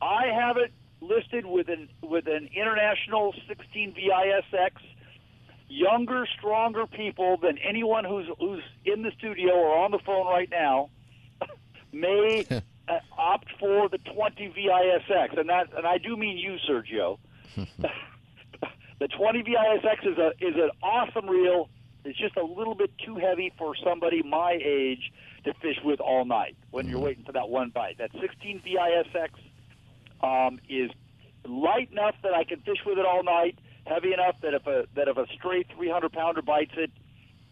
I have it listed with an with an international 16 VISX. Younger, stronger people than anyone who's who's in the studio or on the phone right now *laughs* may *laughs* uh, opt for the 20 VISX, and that and I do mean you, Sergio. *laughs* the 20 VISX is a is an awesome reel. It's just a little bit too heavy for somebody my age to fish with all night when you're waiting for that one bite. That 16 VISX um, is light enough that I can fish with it all night, heavy enough that if a that if a straight 300 pounder bites it,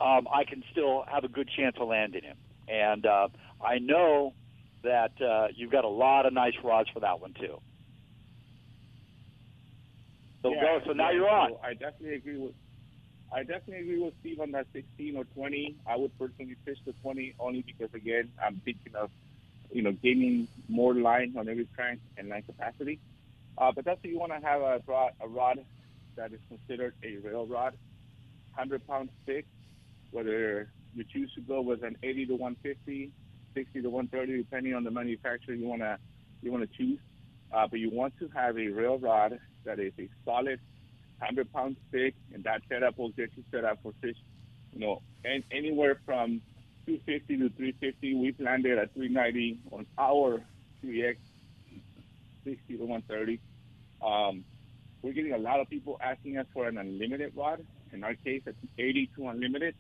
um, I can still have a good chance of landing him. And uh, I know that uh, you've got a lot of nice rods for that one too. So Yeah, go. So now yeah, you're on. so I definitely agree with. I definitely agree with Steve on that 16 or 20. I would personally fish the 20 only because again I'm thinking of, you know, gaining more line on every crank and line capacity. Uh, but that's what you want to have a rod, a rod that is considered a rail rod, 100 pound stick, whether you choose to go with an 80 to 150, 60 to 130, depending on the manufacturer you want to you want to choose. Uh, but you want to have a rail rod that is a solid 100 pound stick, and that setup will get you set up for fish, you know, and anywhere from 250 to 350. We've landed at 390 on our 3X, 60 to 130. Um, we're getting a lot of people asking us for an unlimited rod. In our case, it's 80 to unlimited,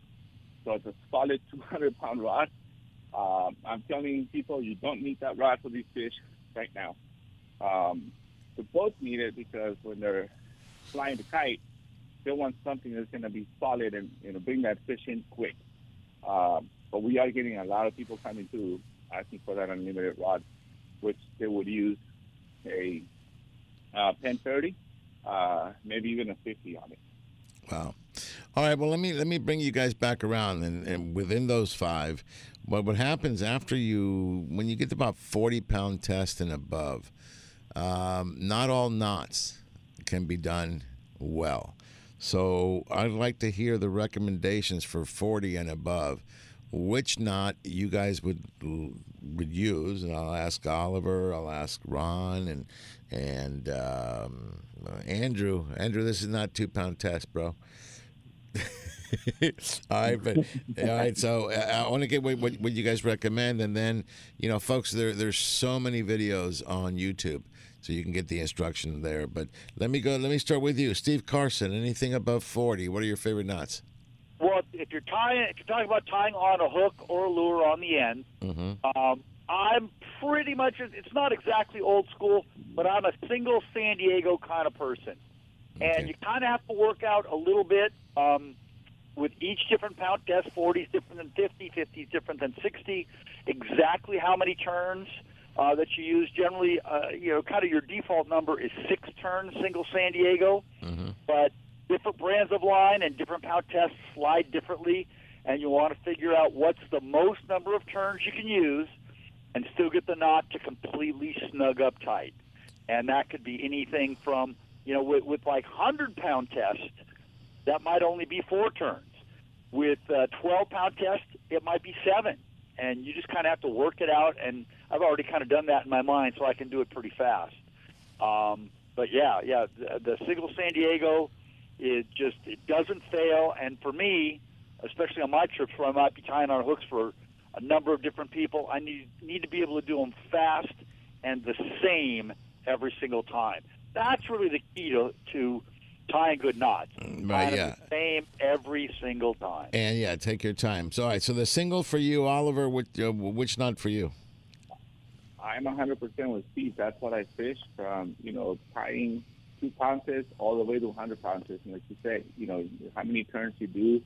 so it's a solid *laughs* 200 pound rod. Um, I'm telling people you don't need that rod for these fish right now. Um, the boats need it because when they're flying the kite, they want something that's going to be solid and you know bring that fish in quick. Um, but we are getting a lot of people coming to asking for that unlimited rod, which they would use a uh, 1030, uh, maybe even a 50 on it. Wow. All right. Well, let me let me bring you guys back around, and, and within those five, what what happens after you when you get to about forty pound test and above? Um, not all knots can be done well. So I'd like to hear the recommendations for forty and above. Which knot you guys would would use? And I'll ask Oliver. I'll ask Ron and and um, Andrew. Andrew, this is not two pound test, bro. *laughs* all right, but all right. So uh, I want to get what, what, what you guys recommend, and then you know, folks, there there's so many videos on YouTube, so you can get the instruction there. But let me go. Let me start with you, Steve Carson. Anything above forty? What are your favorite knots? Well, if you're tying, if you're talking about tying on a hook or a lure on the end, Mm-hmm. um, I'm pretty much. It's not exactly old school, but I'm a single San Diego kind of person, and you kind of have to work out a little bit um, with each different pound test. 40 is different than 50, 50 is different than 60. Exactly how many turns uh, that you use. Generally, uh, you know, kind of your default number is six turns, single San Diego, but different brands of line and different pound tests slide differently, and you want to figure out what's the most number of turns you can use and still get the knot to completely snug up tight. And that could be anything from, you know, with, with like 100 pound test, that might only be four turns. With uh, 12 pound test, it might be seven. And you just kind of have to work it out. And I've already kind of done that in my mind, so I can do it pretty fast. Um, but yeah, yeah, the, the single San Diego, it just it doesn't fail. And for me, especially on my trips where I might be tying on hooks for a number of different people. I need need to be able to do them fast and the same every single time. That's really the key to, to tying good knots. Right, yeah. the same every single time. And yeah, take your time. So, all right. So the single for you, Oliver. Which uh, which knot for you? I'm 100% with Steve. That's what I fish from, you know, tying two pounces all the way to 100 pounces. And like you said, you know, how many turns you do,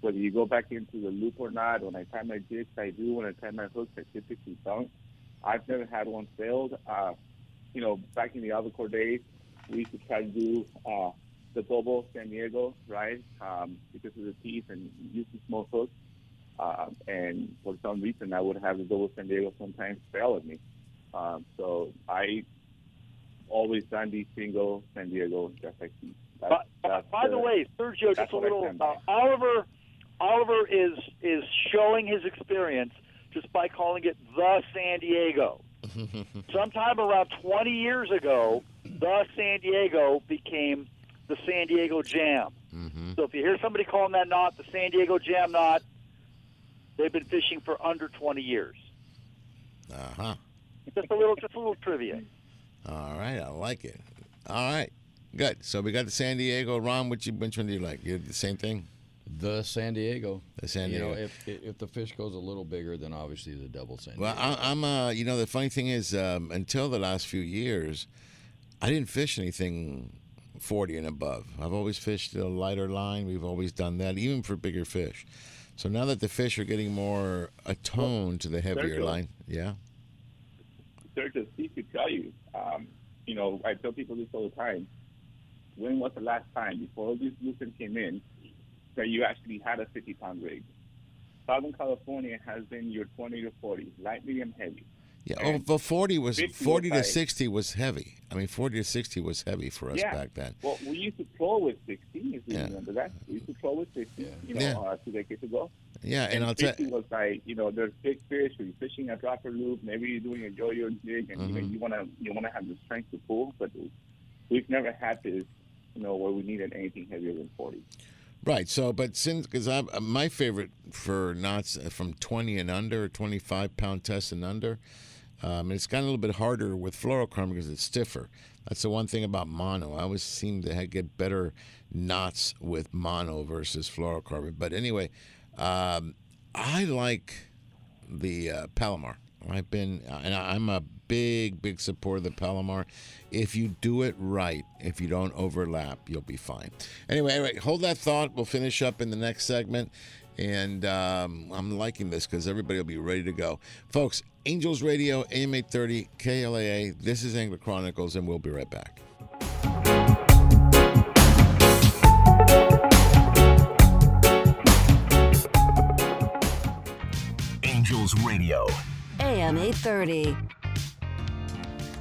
whether you go back into the loop or not. When I tie my jigs, I do. When I tie my hooks, I typically don't. I've never had one failed. Uh, you know, back in the Albacore days, we used to try to do uh, the double San Diego, right? Um, because of the teeth and use the small hooks. Uh, and for some reason, I would have the double San Diego sometimes fail at me. Um, so I always done these single San Diego just like. That's, By, that's by the way, Sergio, just a little. by. Uh, Oliver, Oliver is is showing his experience just by calling it the San Diego. *laughs* Sometime around 20 years ago, the San Diego became the San Diego Jam. So if you hear somebody calling that knot the San Diego Jam knot, they've been fishing for under 20 years. Uh huh. Just a little, just a little trivia. All right, I like it. All right, good. So we got the San Diego. Ron, which which one do you like? You the same thing? The San Diego. The San You Diego. know, if if the fish goes a little bigger, then obviously the double San Well, Diego. I, I'm. Uh, you know, the funny thing is, um, until the last few years, I didn't fish anything 40 and above. I've always fished a lighter line. We've always done that, even for bigger fish. So now that the fish are getting more attuned to the heavier Sergio. line, yeah. Sergio, Steve could tell you. Um, you know, I tell people this all the time. When was the last time before this loosen came in that you actually had a 50 pound rig? Southern California has been your 20 to 40, light, medium, heavy. Yeah, oh, but 40 was 40 to 60 was heavy. I mean, 40 to 60 was heavy for us yeah. back then. Well, we used to troll with 60, if you Yeah. remember that. We used to troll with 60, yeah. you know, Yeah. uh, two decades ago. Yeah, and I'll tell 50 was like, you know, there's big fish, you're fishing a dropper loop, maybe you're doing a yo-yo jig, and you know, Mhm. you want to you want to have the strength to pull, but we've never had this, you know, where we needed anything heavier than 40. Right. So, but since because I my favorite for knots uh, from 20 and under, 25 pound test and under, um, it's gotten a little bit harder with fluorocarbon because it's stiffer. That's the one thing about mono. I always seem to get better knots with mono versus fluorocarbon. But anyway, um, I like the uh, Palomar. I've been, and I- I'm a big, big supporter of the Palomar. If you do it right, if you don't overlap, you'll be fine. Anyway, anyway, hold that thought. We'll finish up in the next segment. And um, I'm liking this because everybody will be ready to go. Folks, Angels Radio, AM 830, KLAA. This is Angler Chronicles, and we'll be right back. Angels Radio. AM 830.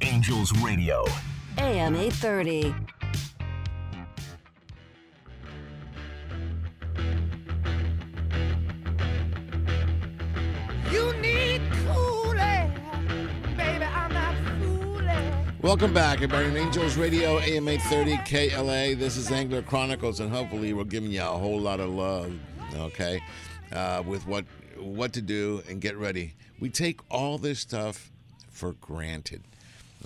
Angels Radio. AM 830. You need cooling, baby. I'm not fooling. Welcome back, everybody. on Angels Radio, AM 830, KLAA. This is Angler Chronicles, and hopefully we're giving you a whole lot of love, okay, uh, with what what to do and get ready. We take all this stuff for granted,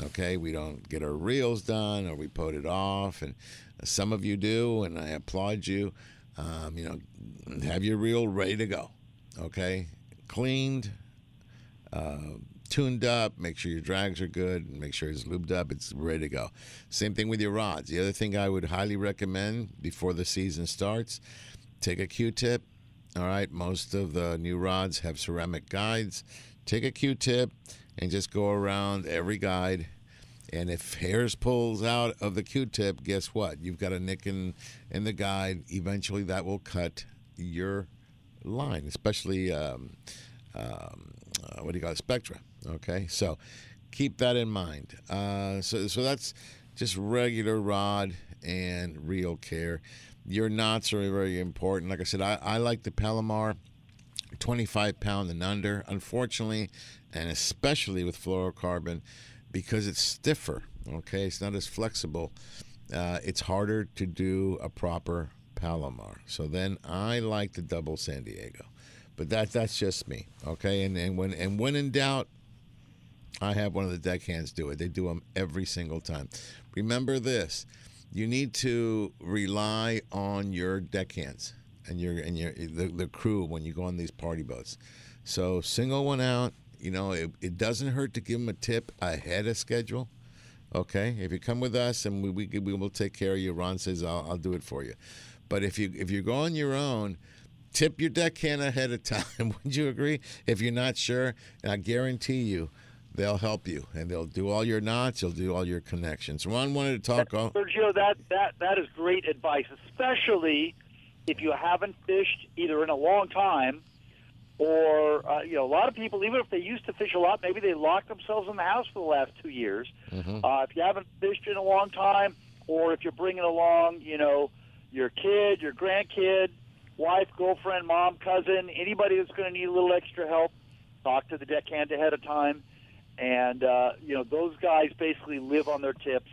okay? We don't get our reels done or we put it off, and some of you do, and I applaud you. Um, you know, have your reel ready to go. Okay, cleaned, uh, tuned up. Make sure your drags are good. Make sure it's lubed up. It's ready to go. Same thing with your rods. The other thing I would highly recommend before the season starts, take a Q-tip. All right, most of the new rods have ceramic guides. Take a Q-tip and just go around every guide. And if hairs pulls out of the Q-tip, guess what? You've got a nick in, in the guide. Eventually, that will cut your line, especially um, um, uh, what do you call it, Spectra. Okay, so keep that in mind. Uh, so, so that's just regular rod and reel care. Your knots are very important. Like I said, I, I like the Palomar 25 pound and under. Unfortunately, and especially with fluorocarbon, because it's stiffer, okay, it's not as flexible, uh, it's harder to do a proper Palomar. So then I like the double San Diego. But that that's just me, okay? And and when and when in doubt, I have one of the deckhands do it. They do them every single time. Remember this: you need to rely on your deckhands and your and your the, the crew when you go on these party boats. So single one out. You know, it, it doesn't hurt to give them a tip ahead of schedule. Okay, if you come with us and we we, we will take care of you. Ron says I'll, I'll do it for you. But if you if you go on your own, tip your deckhand ahead of *laughs* time. Would you agree? If you're not sure, I guarantee you, they'll help you and they'll do all your knots. They'll do all your connections. Ron wanted to talk. Oh, Sergio, that that that is great advice, especially if you haven't fished either in a long time or uh, you know a lot of people even if they used to fish a lot maybe they locked themselves in the house for the last two years. Mm-hmm. uh, if you haven't fished in a long time or if you're bringing along you know your kid your grandkid wife girlfriend mom cousin anybody that's going to need a little extra help talk to the deckhand ahead of time. And uh, you know those guys basically live on their tips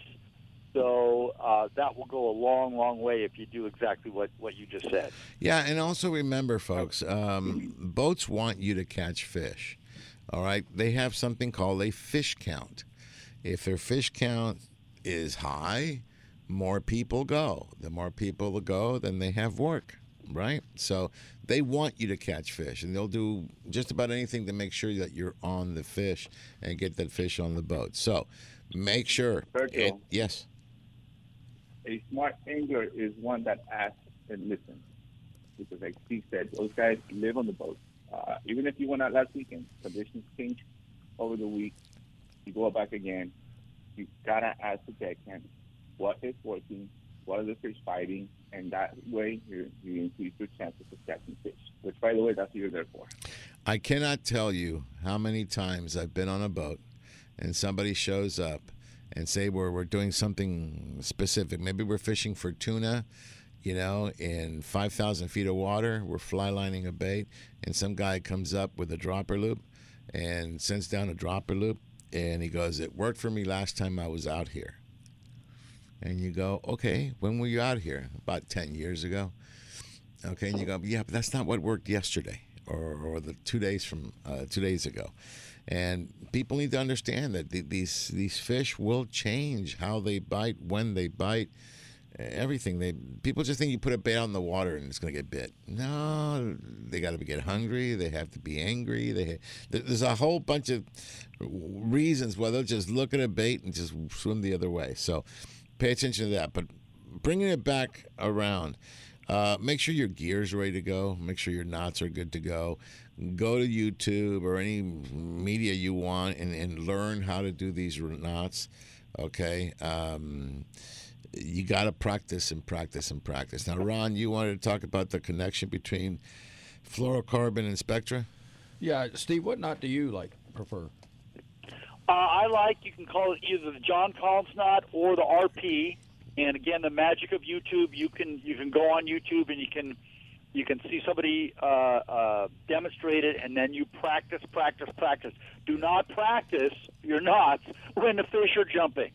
so uh, that will go a long, long way if you do exactly what, what you just said. Yeah, and also remember, folks, um, boats want you to catch fish. All right, they have something called a fish count. If their fish count is high, more people go. The more people go, then they have work, right? So they want you to catch fish, and they'll do just about anything to make sure that you're on the fish and get that fish on the boat. So make sure. Virgil. it- yes. A smart angler is one that asks and listens. Because, like Steve said, those guys live on the boat. Uh, even if you went out last weekend, conditions change over the week. You go back again. You gotta ask the deckhand what is working, what are the fish fighting, and that way you, you increase your chances of catching fish. Which, by the way, that's what you're there for. I cannot tell you how many times I've been on a boat and somebody shows up and say we're, we're doing something specific. Maybe we're fishing for tuna, you know, in 5,000 feet of water. We're fly lining a bait, and some guy comes up with a dropper loop and sends down a dropper loop, and he goes, It worked for me last time I was out here. And you go, Okay, when were you out here? About 10 years ago. Okay, and you go, yeah, but that's not what worked yesterday or, or the two days from uh, two days ago. And people need to understand that these these fish will change how they bite, when they bite, everything. They people just think you put a bait in the water and it's going to get bit. No, they got to get hungry. They have to be angry. They there's a whole bunch of reasons why they'll just look at a bait and just swim the other way. So pay attention to that. But bringing it back around. Uh, make sure your gear's ready to go. Make sure your knots are good to go. Go to YouTube or any media you want and, and learn how to do these knots. Okay. Um, you got to practice and practice and practice. Now, Ron, you wanted to talk about the connection between fluorocarbon and spectra? Yeah, Steve, what knot do you like prefer? Uh, I like you can call it either the John Collins knot or the RP. And again, the magic of YouTube, you can you can go on YouTube and you can you can see somebody uh, uh, demonstrate it, and then you practice, practice, practice. Do not practice your knots when the fish are jumping.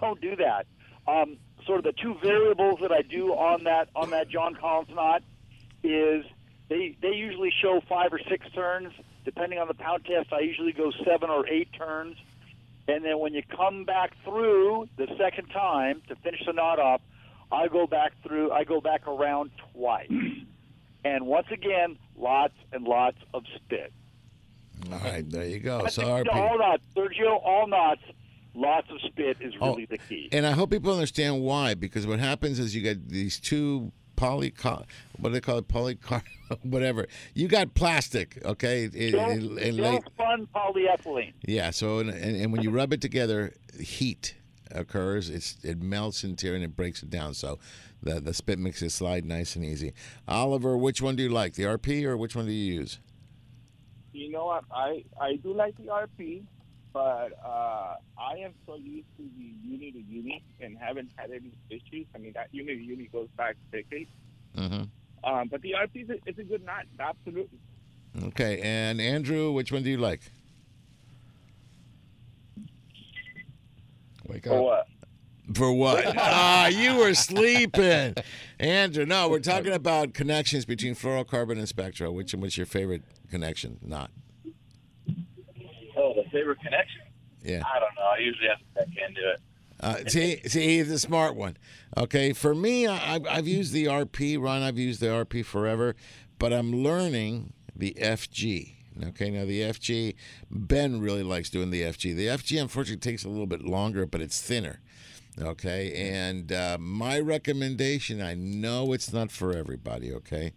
Don't do that. Um, sort of the two variables that I do on that on that John Collins knot is they they usually show five or six turns. Depending on the pound test, I usually go seven or eight turns. And then when you come back through the second time to finish the knot off, I go back through. I go back around twice. And once again, lots and lots of spit. All right, there you go. That's So RP. all knots, Sergio. All knots, lots of spit is Oh, really the key. And I hope people understand why, because what happens is you get these two poly, what do they call it, polycar, *laughs* whatever. You got plastic, okay? It- Don't, it- don't fun polyethylene. yeah. So and, and, and when you rub it together, heat occurs. It's it melts into it and it breaks it down. So the the spit mixes slide nice and easy. Oliver, which one do you like, the RP or which one do you use? You know what? I I do like the RP, but uh, I am so used to the uni to uni and haven't had any issues. I mean, that uni to uni goes back decades. Mm-hmm. Um, but the RP is a, it's a good knot, absolutely. Okay, and Andrew, which one do you like? Wake For what? For what? *laughs* ah, you were sleeping, *laughs* Andrew. No, we're talking about connections between fluorocarbon and spectra. Which what's your favorite connection? Not. Oh, the favorite connection? Yeah. I don't know. I usually have to check into it. Uh, see, see, he's the smart one. Okay, for me, I, I've- I've used the RP. Ron, I've used the RP forever, but I'm learning the FG. Okay, now the FG, Ben really likes doing the FG. The FG, unfortunately, takes a little bit longer, but it's thinner. Okay, and uh, my recommendation, I know it's not for everybody. Okay,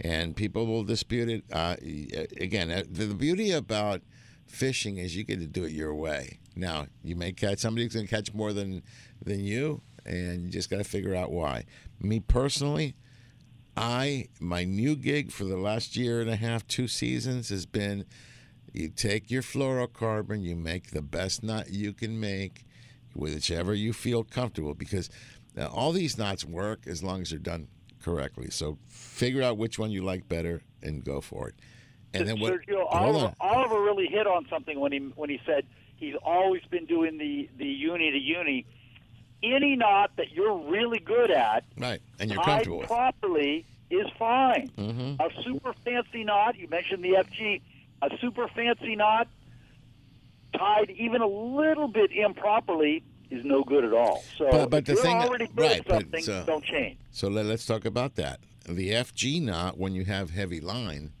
and people will dispute it. Uh, again, uh, the, beauty about fishing is you get to do it your way. Now, you may catch somebody's going to catch more than than you, and you just got to figure out why. Me personally, I my new gig for the last year and a half, two seasons has been you take your fluorocarbon, you make the best knot you can make, whichever you feel comfortable, because uh, all these knots work as long as they're done correctly. So figure out which one you like better and go for it. And then what? Sergio Oliver. Oliver really hit on something when he when he said he's always been doing the the uni to uni. Any knot that you're really good at, Right, and you're tied comfortable with. properly, is fine. Mhm. A super fancy knot, you mentioned the FG, a super fancy knot tied even a little bit improperly is no good at all. So But- but the thing- already right, but, uh, don't change. So let, us talk about that. The FG knot, when you have heavy line,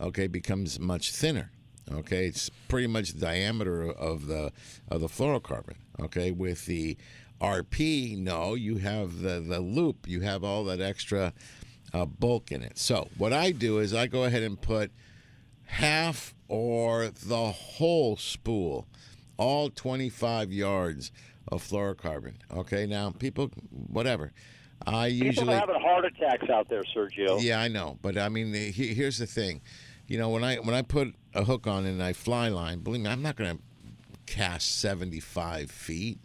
okay, becomes much thinner. Okay, it's pretty much the diameter of the of the fluorocarbon. Okay, with the RP, no, you have the the loop. You have all that extra uh, bulk in it. So what I do is I go ahead and put half or the whole spool, all 25 yards of fluorocarbon. Okay, now people, whatever. I People usually are having heart attacks out there, Sergio. yeah, I know, but I mean, the- he- here's the thing. You know, when I when I put a hook on and I fly line, believe me, I'm not going to cast 75 feet.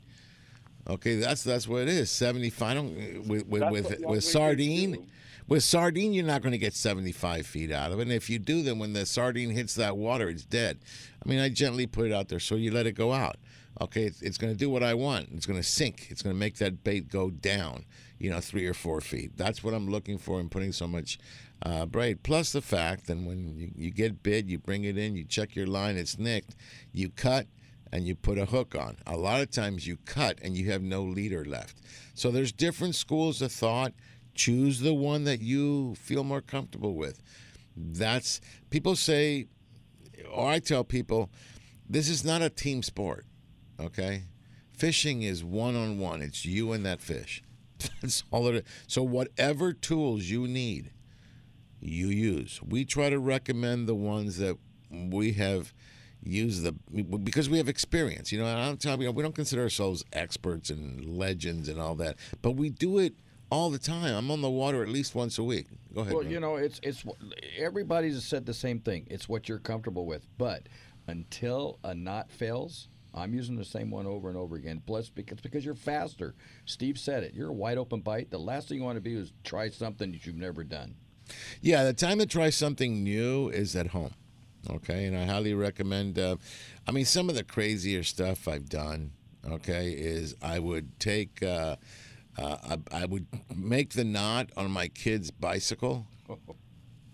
Okay, that's that's what it is. 75. With with That's with, with sardine. With sardine, you're not going to get 75 feet out of it. And if you do, then when the sardine hits that water, it's dead. I mean, I gently put it out there, so you let it go out. Okay, it's, it's going to do what I want. It's going to sink. It's going to make that bait go down, you know, three or four feet. That's what I'm looking for in putting so much uh, braid. Plus the fact that when you, you get bid, you bring it in, you check your line, it's nicked, you cut, and you put a hook on. A lot of times you cut and you have no leader left. So there's different schools of thought. Choose the one that you feel more comfortable with. That's people say, or I tell people, this is not a team sport. Okay, fishing is one on one. It's you and that fish. *laughs* That's all it is. So whatever tools you need, you use. We try to recommend the ones that we have used the because we have experience. You know, I'm telling you, we don't consider ourselves experts and legends and all that, but we do it all the time. I'm on the water at least once a week. Go ahead. Well, man. you know, it's it's everybody's said the same thing. It's what you're comfortable with. But until a knot fails, I'm using the same one over and over again. Plus, because because you're faster. Steve said it. You're a wide open bite. The last thing you want to be is try something that you've never done. Yeah, the time to try something new is at home. Okay, and I highly recommend. Uh, I mean, some of the crazier stuff I've done. Okay, is I would take. Uh, uh, I, I would make the knot on my kid's bicycle,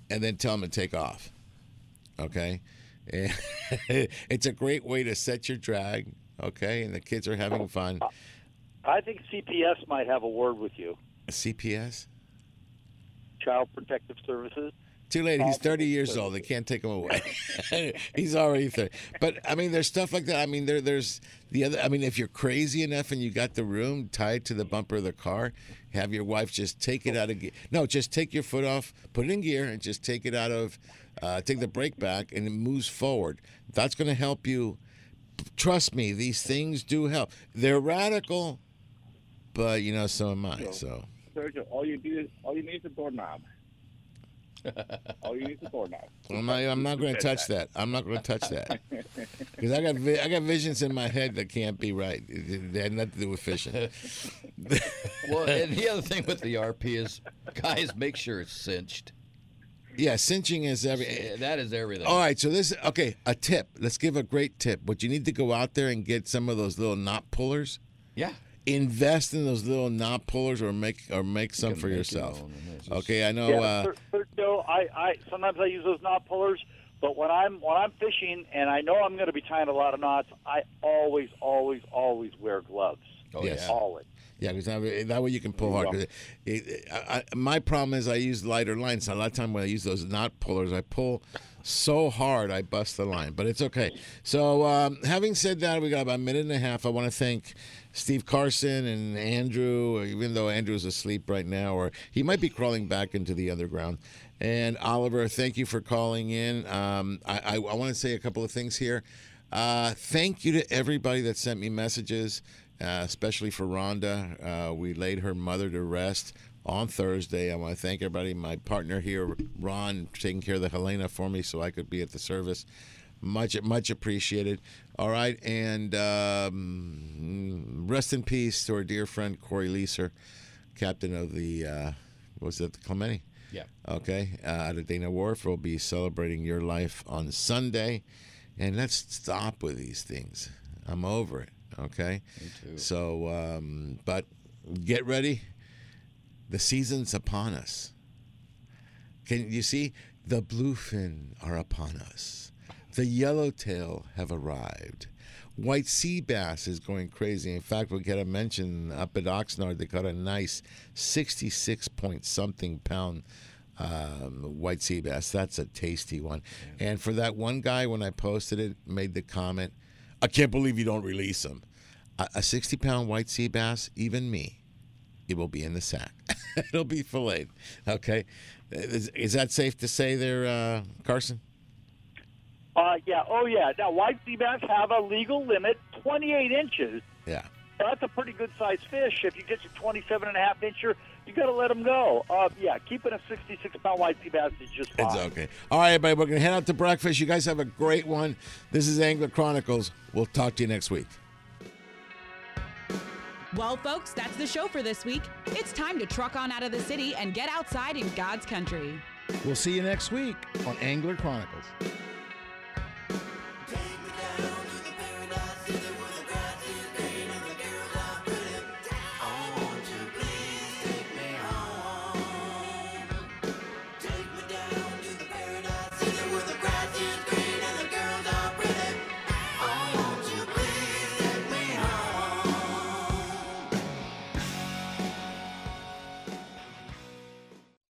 and then tell him to take off. Okay, and *laughs* it's a great way to set your drag. Okay, and the kids are having fun. I think CPS might have a word with you. CPS. Child Protective Services. Too late. He's 30 years old. They can't take him away. *laughs* He's already 30. But I mean, there's stuff like that. I mean, there, there's the other. I mean, if you're crazy enough and you got the room tied to the bumper of the car, have your wife just take it out of gear. No, just take your foot off, put it in gear, and just take it out of, uh, take the brake back, and it moves forward. That's going to help you. Trust me, these things do help. They're radical, but you know, so am I. So. Sergio, all you do is all you need is a doorknob. All you need is a doorknob. I'm not. I'm not going to touch that. I'm not going to touch that *laughs* because I got vi- I got visions in my head that can't be right. It- it- They had nothing to do with fishing. *laughs* well, and the other thing with the RP is, guys, make sure it's cinched. yeah, cinching is every. Yeah, that is everything. All right, so this okay. A tip. Let's give a great tip. But you need to go out there and get some of those little knot pullers. Yeah. Invest in those little knot pullers, or make or make some can for make yourself. own, Okay, I know. yeah, uh, Sir- Sergio, I, I sometimes I use those knot pullers, but when I'm when I'm fishing and I know I'm going to be tying a lot of knots, I always, always, always wear gloves. Oh, Yes. always. Yeah, because that, that way you can pull hard. 'Cause It, it, I, I, my problem is I use lighter lines. A lot of time when I use those knot pullers, I pull so hard I bust the line. But it's okay. So um, having said that, we got about a minute and a half. I want to thank Steve Carson and Andrew, even though Andrew's asleep right now, or he might be crawling back into the underground. And Oliver, thank you for calling in. Um, I, I, I want to say a couple of things here. Uh, thank you to everybody that sent me messages, uh, especially for Rhonda. Uh, we laid her mother to rest on Thursday. I want to thank everybody. My partner here, Ron, taking care of the Helena for me so I could be at the service. Much, much appreciated. All right, and um, rest in peace to our dear friend Corey Leeser, captain of the, uh, was it the Clemente? Yeah. Okay, uh, out of Dana Wharf. We'll be celebrating your life on Sunday. And let's stop with these things. I'm over it. Okay? Me too. So, um, but get ready. The season's upon us. Can you see? The bluefin are upon us. The yellowtail have arrived. White sea bass is going crazy. In fact, we get a mention up at Oxnard. They caught a nice 66 point something pound um, white sea bass. That's a tasty one. And for that one guy, when I posted it, made the comment, I can't believe you don't release them. A, a 60 pound white sea bass, even me, it will be in the sack. *laughs* It'll be filleted. Okay. Is, is that safe to say there, uh, Carson? Uh, yeah. Oh, yeah. Now, white sea bass have a legal limit, 28 inches. Yeah. That's a pretty good sized fish. If you get your 27 and a half incher, you got to let them go. Uh, yeah, keeping a 66 pound white sea bass is just fine. It's okay. All right, everybody, we're going to head out to breakfast. You guys have a great one. This is Angler Chronicles. We'll talk to you next week. Well, folks, that's the show for this week. It's time to truck on out of the city and get outside in God's country. We'll see you next week on Angler Chronicles.